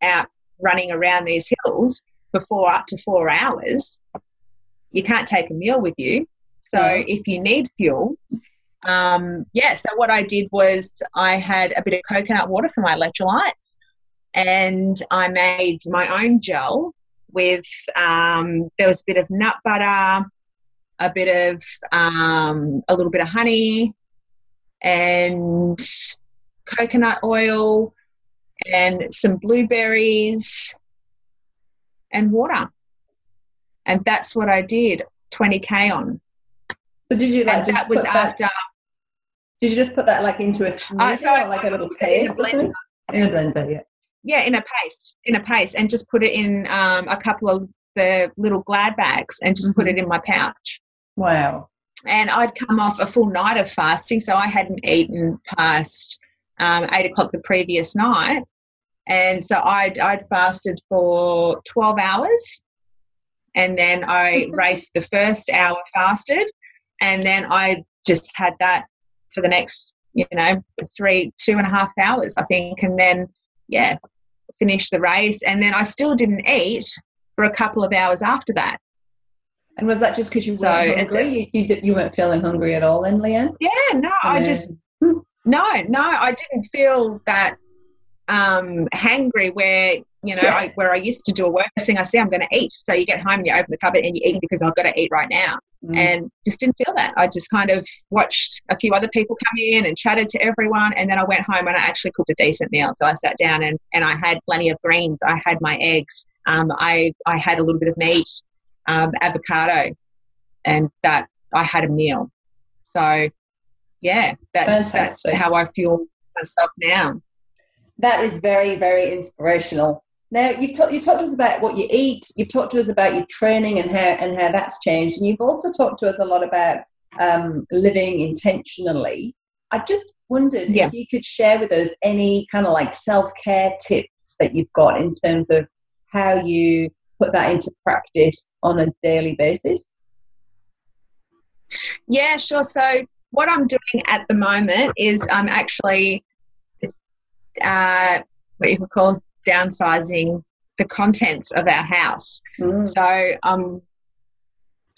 out running around these hills for four up to four hours, you can't take a meal with you. So yeah. if you need fuel, um, yeah. So what I did was I had a bit of coconut water for my electrolytes, and I made my own gel with um, there was a bit of nut butter, a bit of um, a little bit of honey, and coconut oil, and some blueberries and water. And that's what I did 20K on. So did you like that was after that, did you just put that like into a smoothie uh, so or like a little paste or something? In a blender, yeah. Yeah, in a paste, in a paste, and just put it in um, a couple of the little glad bags and just mm-hmm. put it in my pouch. Wow. And I'd come off a full night of fasting, so I hadn't eaten past um, eight o'clock the previous night. And so I'd, I'd fasted for 12 hours and then I raced the first hour fasted and then I just had that for the next, you know, three, two and a half hours, I think. And then, yeah, finish the race. And then I still didn't eat for a couple of hours after that. And was that just because you so weren't hungry? you, you, you, weren't feeling hungry at all then, Leanne? Yeah, no, I just, no, no, I didn't feel that um, hangry where you know I, where I used to do a work thing I say I'm going to eat. So you get home and you open the cupboard and you eat because I've got to eat right now. Mm. and just didn't feel that. I just kind of watched a few other people come in and chatted to everyone and then I went home and I actually cooked a decent meal. So I sat down and, and I had plenty of greens. I had my eggs. Um, I, I had a little bit of meat um, avocado and that I had a meal. So yeah that's Fantastic. that's how I feel myself now that is very, very inspirational. Now you've talked you talked to us about what you eat. You've talked to us about your training and how and how that's changed, and you've also talked to us a lot about um, living intentionally. I just wondered Yeah. if you could share with us any kind of like self care tips that you've got in terms of how you put that into practice on a daily basis. Yeah, sure. So what I'm doing at the moment is I'm actually uh, what you could call downsizing the contents of our house. So I'm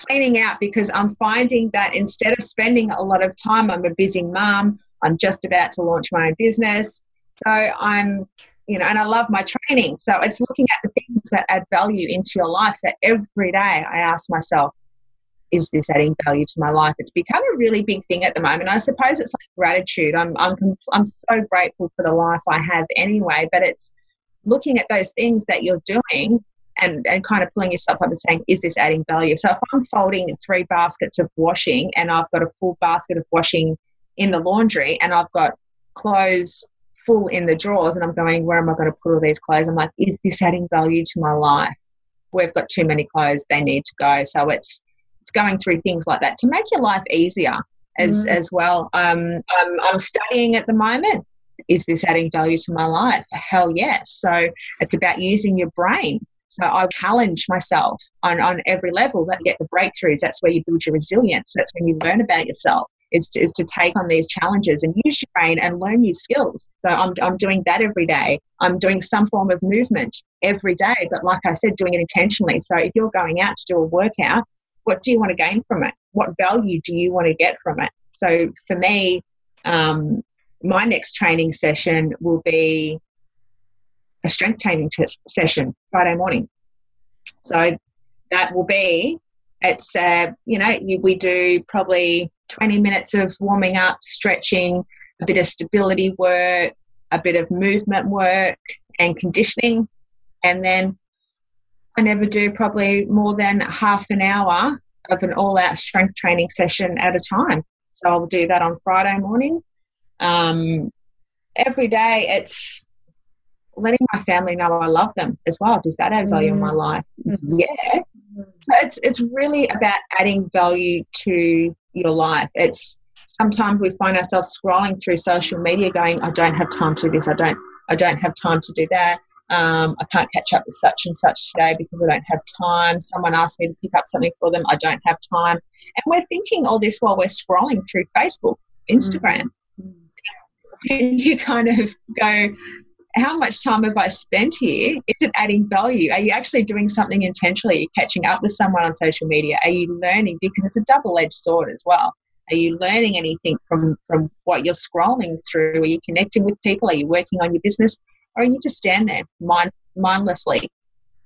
cleaning out because I'm finding that instead of spending a lot of time, I'm a busy mum. I'm just about to launch my own business. So I'm, you know, and I love my training. So it's looking at the things that add value into your life. So every day I ask myself, is this adding value to my life? It's become a really big thing at the moment. I suppose it's like gratitude. I'm, I'm, I'm so grateful for the life I have anyway, but it's looking at those things that you're doing and, and kind of pulling yourself up and saying, is this adding value? So if I'm folding three baskets of washing and I've got a full basket of washing in the laundry and I've got clothes full in the drawers and I'm going, where am I going to put all these clothes? I'm like, is this adding value to my life? We've got too many clothes, they need to go. So it's it's going through things like that to make your life easier as Mm. as well. Um, I'm, I'm studying at the moment. Is this adding value to my life? Hell yes. So it's about using your brain. So I challenge myself on, on every level that get the breakthroughs. That's where you build your resilience. That's when you learn about yourself. Is to, is to take on these challenges and use your brain and learn new skills. So I'm, I'm doing that every day. I'm doing some form of movement every day, but like I said, doing it intentionally. So if you're going out to do a workout, what do you want to gain from it? What value do you want to get from it? So for me, um, my next training session will be a strength training session Friday morning. So that will be it's uh, you know we do probably 20 minutes of warming up, stretching, a bit of stability work, a bit of movement work, and conditioning, and then I never do probably more than half an hour of an all-out strength training session at a time. So I'll do that on Friday morning. Um, every day, it's letting my family know I love them as well. Does that add value in my life? Yeah. So it's it's really about adding value to your life. It's sometimes we find ourselves scrolling through social media, going, "I don't have time to do this. I don't. I don't have time to do that. Um, I can't catch up with such and such today because I don't have time. Someone asked me to pick up something for them. I don't have time." And we're thinking all this while we're scrolling through Facebook, Instagram. And you kind of go, how much time have I spent here? Is it adding value? Are you actually doing something intentionally? Are you catching up with someone on social media? Are you learning? Because it's a double edged sword as well. Are you learning anything from, from what you're scrolling through? Are you connecting with people? Are you working on your business? Or are you just stand there mind, mindlessly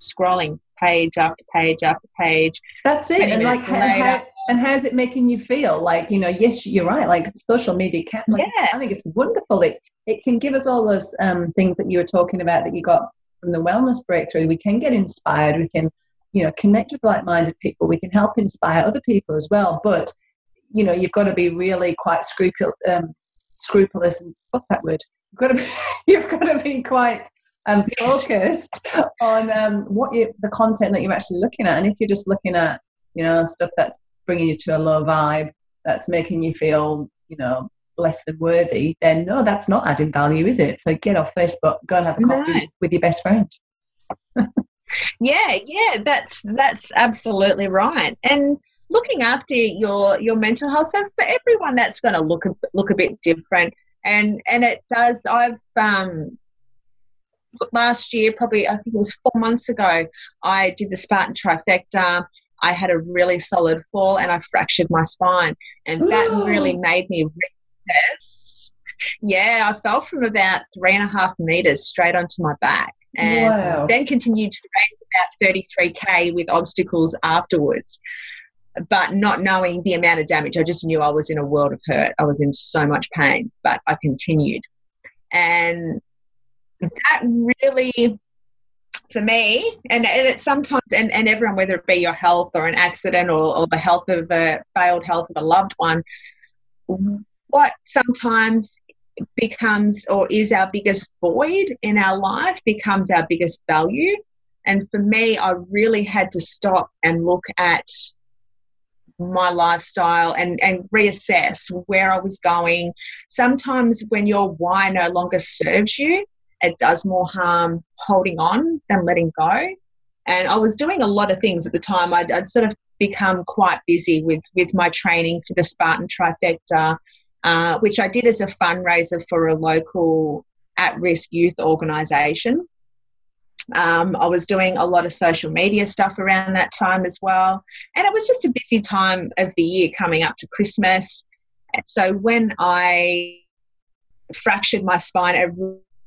scrolling page after page after page? That's it. And like, how, how, and how's it making you feel? Like, you know, yes, you're right. Like, social media can. Like, Yeah. I think it's wonderful. It it can give us all those um, things that you were talking about that you got from the wellness breakthrough. We can get inspired. We can, you know, connect with like-minded people. We can help inspire other people as well. But you know, you've got to be really quite scrupul um, scrupulous. And what's that word? You've got to be, you've got to be quite um, focused on um, what you the content that you're actually looking at. And if you're just looking at you know stuff that's bringing you to a low vibe, that's making you feel you know less than worthy, then no, that's not adding value, is it? So get off Facebook, go and have a coffee No. with your best friend. Yeah, yeah, that's that's absolutely right. And looking after your your mental health. So for everyone, that's going to look a, look a bit different. And and it does. I've um last year, probably I think it was four months ago, I did the Spartan trifecta. I had a really solid fall and I fractured my spine, and that Ooh. really made me reassess. Yeah, I fell from about three and a half meters straight onto my back, and Wow. then continued to race about 33k with obstacles afterwards but not knowing the amount of damage. I just knew i was in a world of hurt. I was in so much pain but i continued. And that really for me and, and it's sometimes and, and everyone whether it be your health or an accident or, or the health of a failed health of a loved one what sometimes becomes or is our biggest void in our life becomes our biggest value. And for me, I really had to stop and look at my lifestyle and, and reassess where I was going. Sometimes when your why no longer serves you, it does more harm holding on than letting go. And I was doing a lot of things at the time. I'd, I'd sort of become quite busy with, with my training for the Spartan Trifecta, uh, which I did as a fundraiser for a local at risk youth organisation. Um, I was doing a lot of social media stuff around that time as well. And it was just a busy time of the year coming up to Christmas. So when I fractured my spine, it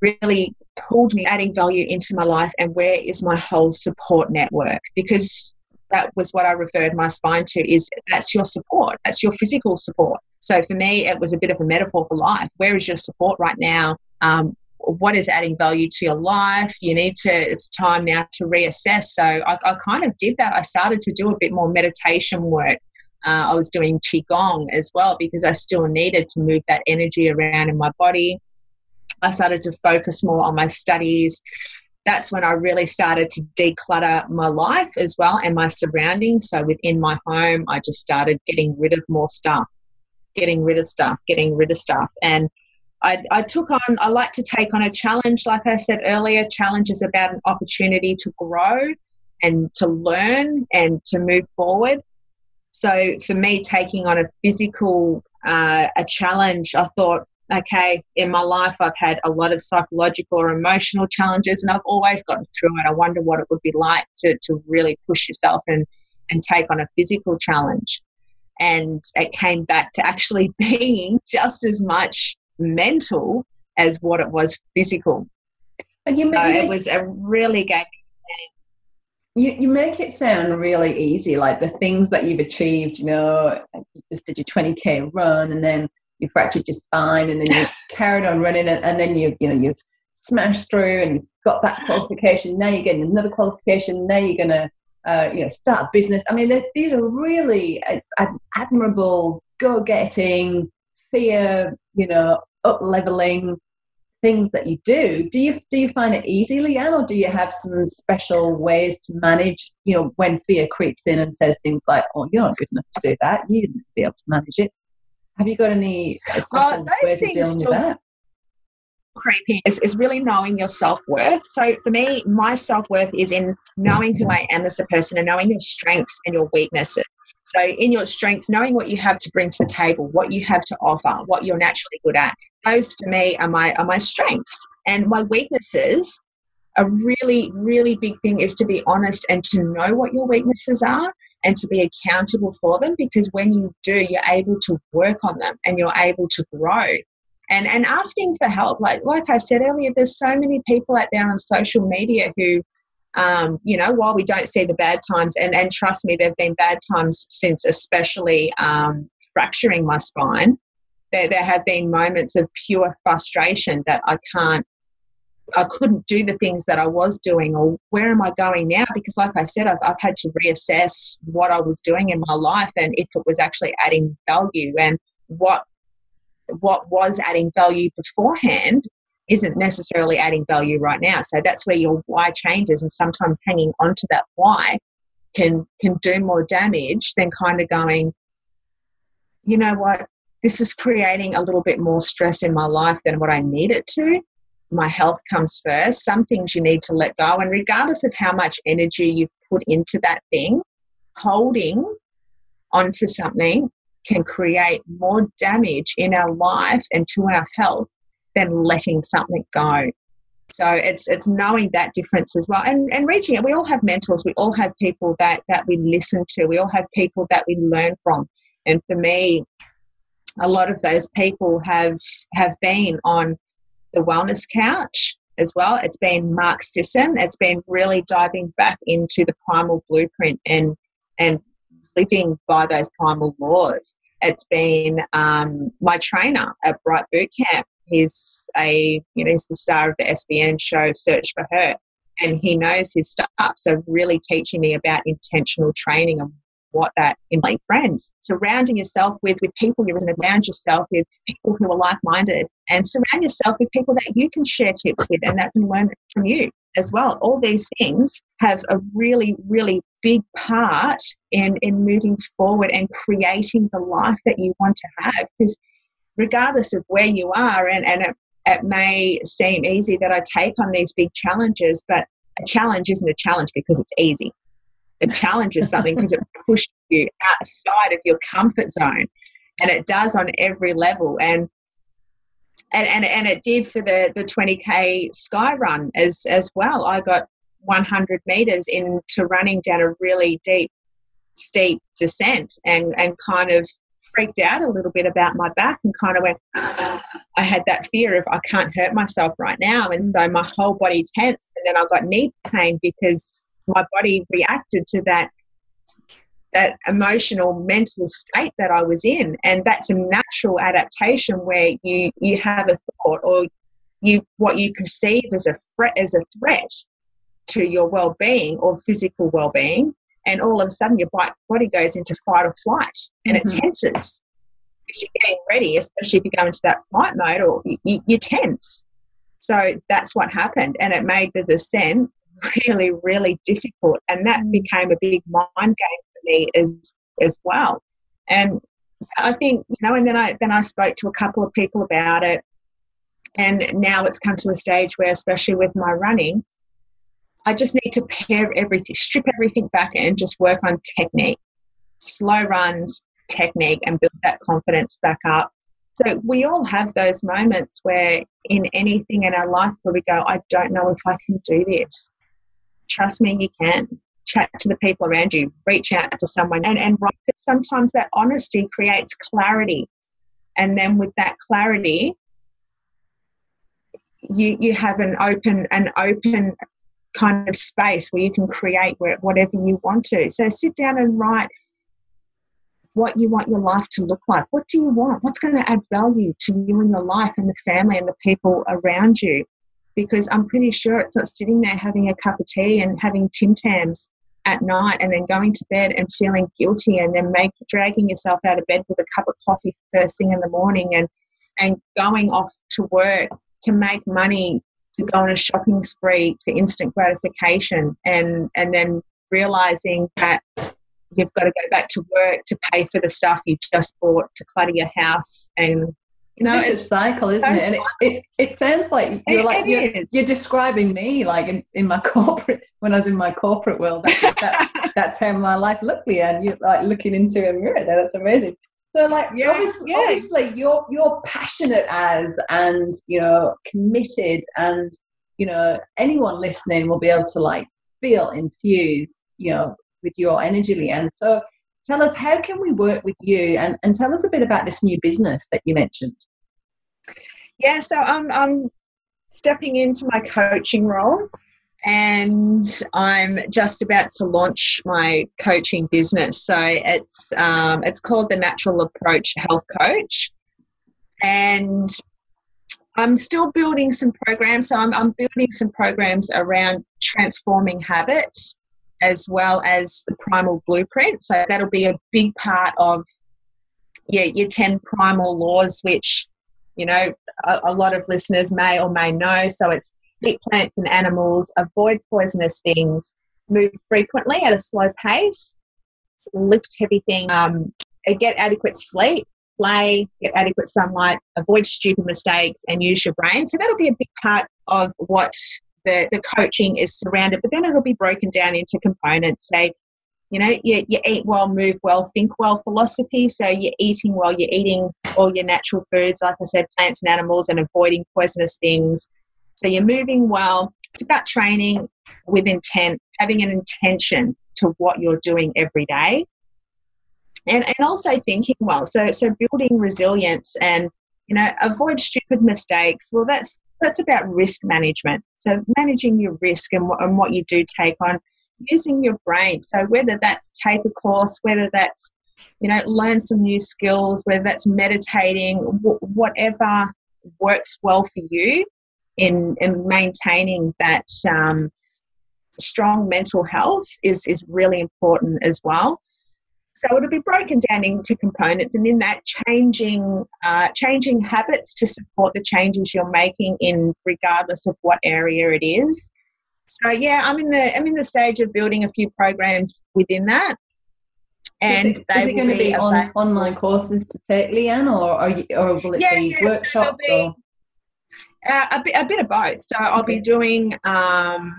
really pulled me adding value into my life and where is my whole support network because that was what I referred my spine to is that's your support that's your physical support so for me it was a bit of a metaphor for life where is your support right now um, what is adding value to your life you need to it's time now to reassess so I, I kind of did that I started to do a bit more meditation work uh, I was doing qigong as well because I still needed to move that energy around in my body I started to focus more on my studies. That's when I really started to declutter my life as well and my surroundings. So within my home, I just started getting rid of more stuff, getting rid of stuff, getting rid of stuff. And I, I took on, I like to take on a challenge. Like I said earlier, challenge is about an opportunity to grow and to learn and to move forward. So for me, taking on a physical uh, a challenge, I thought okay, in my life, I've had a lot of psychological or emotional challenges, and I've always gotten through it. I wonder what it would be like to, to really push yourself and, and take on a physical challenge. And it came back to actually being just as much mental as what it was physical. And you, so it was a really game. You, you make it sound really easy, like the things that you've achieved. You know, you just did your 20k run, and then you fractured your spine and then you carried on running and, and then you you know you've smashed through and you've got that qualification now you're getting another qualification now you're going to uh, you know start a business i mean these are really admirable go-getting fear you know up leveling things that you do do you do you find it easy leanne or do you have some special ways to manage you know when fear creeps in and says things like oh you're not good enough to do that. You didn't be able to manage it. Have you got any special uh, ways of dealing with that? creeping is, is really knowing your self-worth. So for me my self-worth is in knowing who i am as a person and knowing your strengths and your weaknesses so in your strengths knowing what you have to bring to the table what you have to offer what you're naturally good at those for me are my are my strengths and my weaknesses a really really big thing is to be honest and to know what your weaknesses are and to be accountable for them because when you do, you're able to work on them and you're able to grow. And, and asking for help, like like I said earlier, there's so many people out there on social media who, um, you know, while we don't see the bad times, and, and trust me, there have been bad times since, especially um, fracturing my spine. There, there have been moments of pure frustration that I can't I couldn't do the things that I was doing, or where am I going now? Because, like I said, I've, I've had to reassess what I was doing in my life and if it was actually adding value and what what was adding value beforehand isn't necessarily adding value right now. So that's where your why changes, and sometimes hanging on to that why can can do more damage than kind of going, you know what, this is creating a little bit more stress in my life than what I need it to my health comes first. Some things you need to let go. And regardless of how much energy you've put into that thing, holding onto something can create more damage in our life and to our health than letting something go. So it's it's knowing that difference as well, and and reaching it. We all have mentors. We all have people that that we listen to. We all have people that we learn from. And for me, a lot of those people have have been on the wellness couch as well. It's been Mark Sisson. It's been really diving back into the primal blueprint and and living by those primal laws. It's been um, my trainer at Bright Boot Camp. He's a you know he's the star of the SBN show Search for Her, and he knows his stuff. So really teaching me about intentional training and what that in like friends surrounding yourself with with people you around yourself with people who are like-minded and surround yourself with people that you can share tips with and that can learn from you as well. All these things have a really, really big part in, in moving forward and creating the life that you want to have. Because regardless of where you are, and, and it, it may seem easy that I take on these big challenges, but a challenge isn't a challenge because it's easy. A challenge is something because it pushes you outside of your comfort zone. And it does on every level. And and, and, and it did for the, the 20k sky run as, as well. I got 100 meters into running down a really deep, steep descent and, and kind of freaked out a little bit about my back and kind of went, I had that fear of I can't hurt myself right now. And mm. so my whole body tensed. And then I got knee pain because my body reacted to that that emotional mental state that I was in. And that's a natural adaptation where you, you have a thought or you what you perceive as a threat as a threat to your well-being or physical well-being and all of a sudden your body goes into fight or flight and mm-hmm. it tenses if you're getting ready especially if you go into that flight mode or you, you tense so that's what happened and it made the descent really really difficult and that mm. became a big mind game for me as as well. And so I think you know, and then I then I spoke to a couple of people about it, and now it's come to a stage where, especially with my running, I just need to pare everything, strip everything back, and just work on technique, slow runs, technique, and build that confidence back up. So we all have those moments where, in anything in our life, where we go, I don't know if I can do this. Trust me, you can chat to the people around you, reach out to someone, and, and sometimes that honesty creates clarity. And then with that clarity, you, you have an open an open kind of space where you can create whatever you want to. So sit down and write what you want your life to look like. What do you want? What's going to add value to you and your life and the family and the people around you? Because I'm pretty sure it's not sitting there having a cup of tea and having Tim Tams at night and then going to bed and feeling guilty and then make dragging yourself out of bed with a cup of coffee first thing in the morning and and going off to work to make money to go on a shopping spree for instant gratification and and then realizing that you've got to go back to work to pay for the stuff you just bought to clutter your house and you know, it's a cycle, isn't it? And it, it, it sounds like you're it, like you're, you're, describing me like in, in my corporate when I was in my corporate world. That, that, that's how my life looked, Leanne. You're like looking into a mirror. That's amazing. So, like, yeah, obviously, yeah. obviously, you're you're passionate as and you know committed, and you know anyone listening will be able to like feel infused, you know, with your energy, Leanne. So, tell us how can we work with you and, and tell us a bit about this new business that you mentioned yeah so i'm, I'm stepping into my coaching role and i'm just about to launch my coaching business so it's um, it's called the natural approach health coach and i'm still building some programs so i'm, I'm building some programs around transforming habits as well as the primal blueprint. So that'll be a big part of yeah, your 10 primal laws, which, you know, a, a lot of listeners may or may know. So it's eat plants and animals, avoid poisonous things, move frequently at a slow pace, lift heavy things, um, get adequate sleep, play, get adequate sunlight, avoid stupid mistakes, and use your brain. So that'll be a big part of what the, the coaching is surrounded, but then it'll be broken down into components. Say, you know, you, you eat well, move well, think well philosophy. So you're eating well, you're eating all your natural foods, like I said, plants and animals, and avoiding poisonous things. So you're moving well. It's about training with intent, having an intention to what you're doing every day. And, and also thinking well. So so building resilience and you know avoid stupid mistakes. Well, that's that's about risk management. So managing your risk and, and what you do take on, using your brain. So whether that's take a course, whether that's you know learn some new skills, whether that's meditating, whatever works well for you in in maintaining that um, strong mental health is is really important as well. So it'll be broken down into components, and in that, changing uh, changing habits to support the changes you're making in regardless of what area it is. So yeah, I'm in the I'm in the stage of building a few programs within that. And is it, is it going to be, on online courses to take, Leanne, or are you, or will it yeah, be yeah, workshops? Be, or? Uh, a, bit, a bit of both. So I'll okay. be doing um,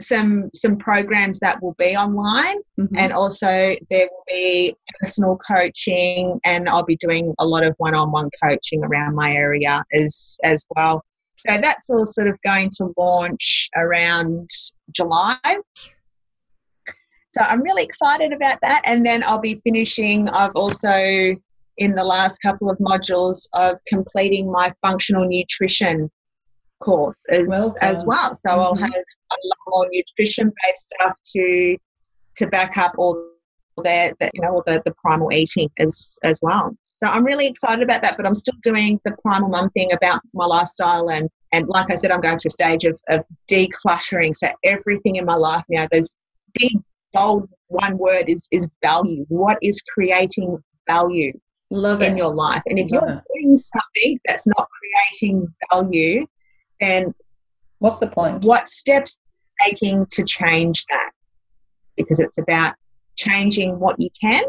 some some programs that will be online, mm-hmm. and also there will be personal coaching, and I'll be doing a lot of one-on-one coaching around my area as as well. So that's all sort of going to launch around July. So I'm really excited about that. And then I'll be finishing, I've also, in the last couple of modules, of completing my functional nutrition course as well. As well. So mm-hmm. I'll have a lot more nutrition based stuff to to back up all the, the you know all the, the primal eating as as well. So I'm really excited about that, but I'm still doing the primal mum thing about my lifestyle and and like I said, I'm going through a stage of, of decluttering. So everything in my life now, there's big bold one word is is value. What is creating value Love in it. your life? And if Love you're it. doing something that's not creating value, then what's the point? What steps are you taking to change that? Because it's about changing what you can,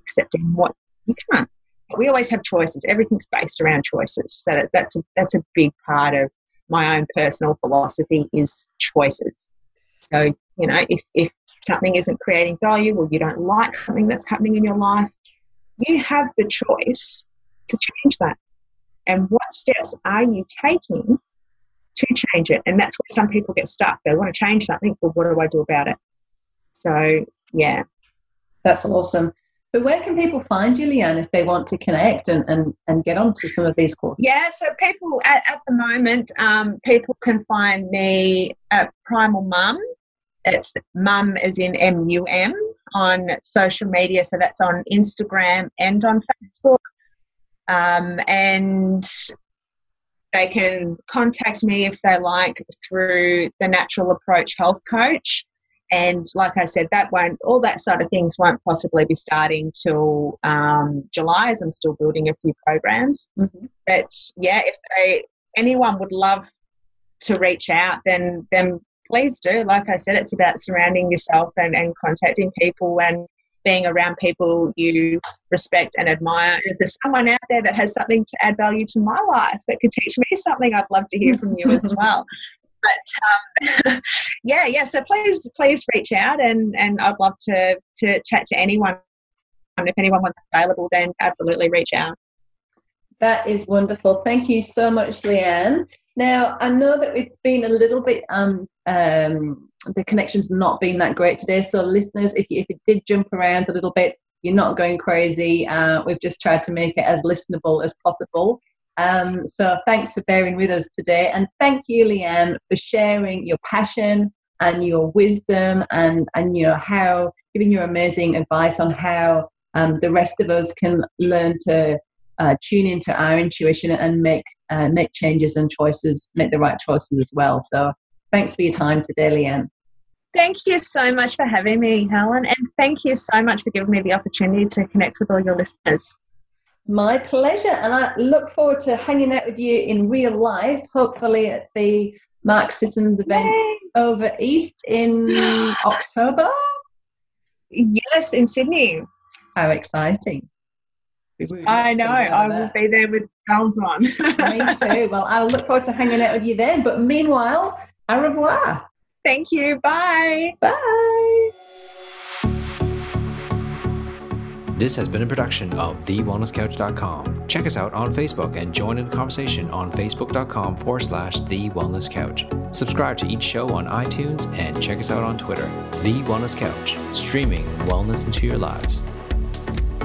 accepting what you can't. But we always have choices. Everything's based around choices. So that's a, that's a big part of my own personal philosophy is choices. So you know, if if something isn't creating value or you don't like something that's happening in your life, you have the choice to change that. And what steps are you taking to change it? And that's where some people get stuck. They want to change something, but what do I do about it? So, yeah. That's awesome. So where can people find you, Leanne, if they want to connect and, and, and get onto some of these courses? Yeah, so people at, at the moment, um, people can find me at Primal Mum it's mum as in M-U-M on social media. So that's on Instagram and on Facebook. Um, and they can contact me if they like through the Natural Approach Health Coach. And like I said, that won't, all that sort of things won't possibly be starting till um, July as I'm still building a few programs. Mm-hmm. But yeah, if they, anyone would love to reach out, then, then please do. Like I said, it's about surrounding yourself and, and contacting people and being around people you respect and admire. If there's someone out there that has something to add value to my life that could teach me something, I'd love to hear from you as well. But um, yeah, yeah. So please, please reach out, and and I'd love to to chat to anyone. And if anyone wants available, then absolutely reach out. That is wonderful. Thank you so much, Leanne. Now, I know that it's been a little bit, um, um, the connection's not been that great today. So, listeners, if, you, if it did jump around a little bit, you're not going crazy. Uh, we've just tried to make it as listenable as possible. Um, so, thanks for bearing with us today. And thank you, Leanne, for sharing your passion and your wisdom and, and you know, how giving your amazing advice on how um, the rest of us can learn to uh, tune into our intuition and make uh, make changes and choices, make the right choices as well. So, thanks for your time today, Leanne. Thank you so much for having me, Helen, and thank you so much for giving me the opportunity to connect with all your listeners. My pleasure, and I look forward to hanging out with you in real life, hopefully at the Mark Sisson's event Yay. over East in October. Yes, in Sydney. How exciting! I know. I will be there with bells on. Me too. Well, I'll look forward to hanging out with you then. But meanwhile, au revoir. Thank you. Bye. Bye. This has been a production of TheWellnessCouch.com. Check us out on Facebook and join in the conversation on Facebook.com forward slash The Wellness Couch. Subscribe to each show on iTunes and check us out on Twitter. The Wellness Couch, streaming wellness into your lives.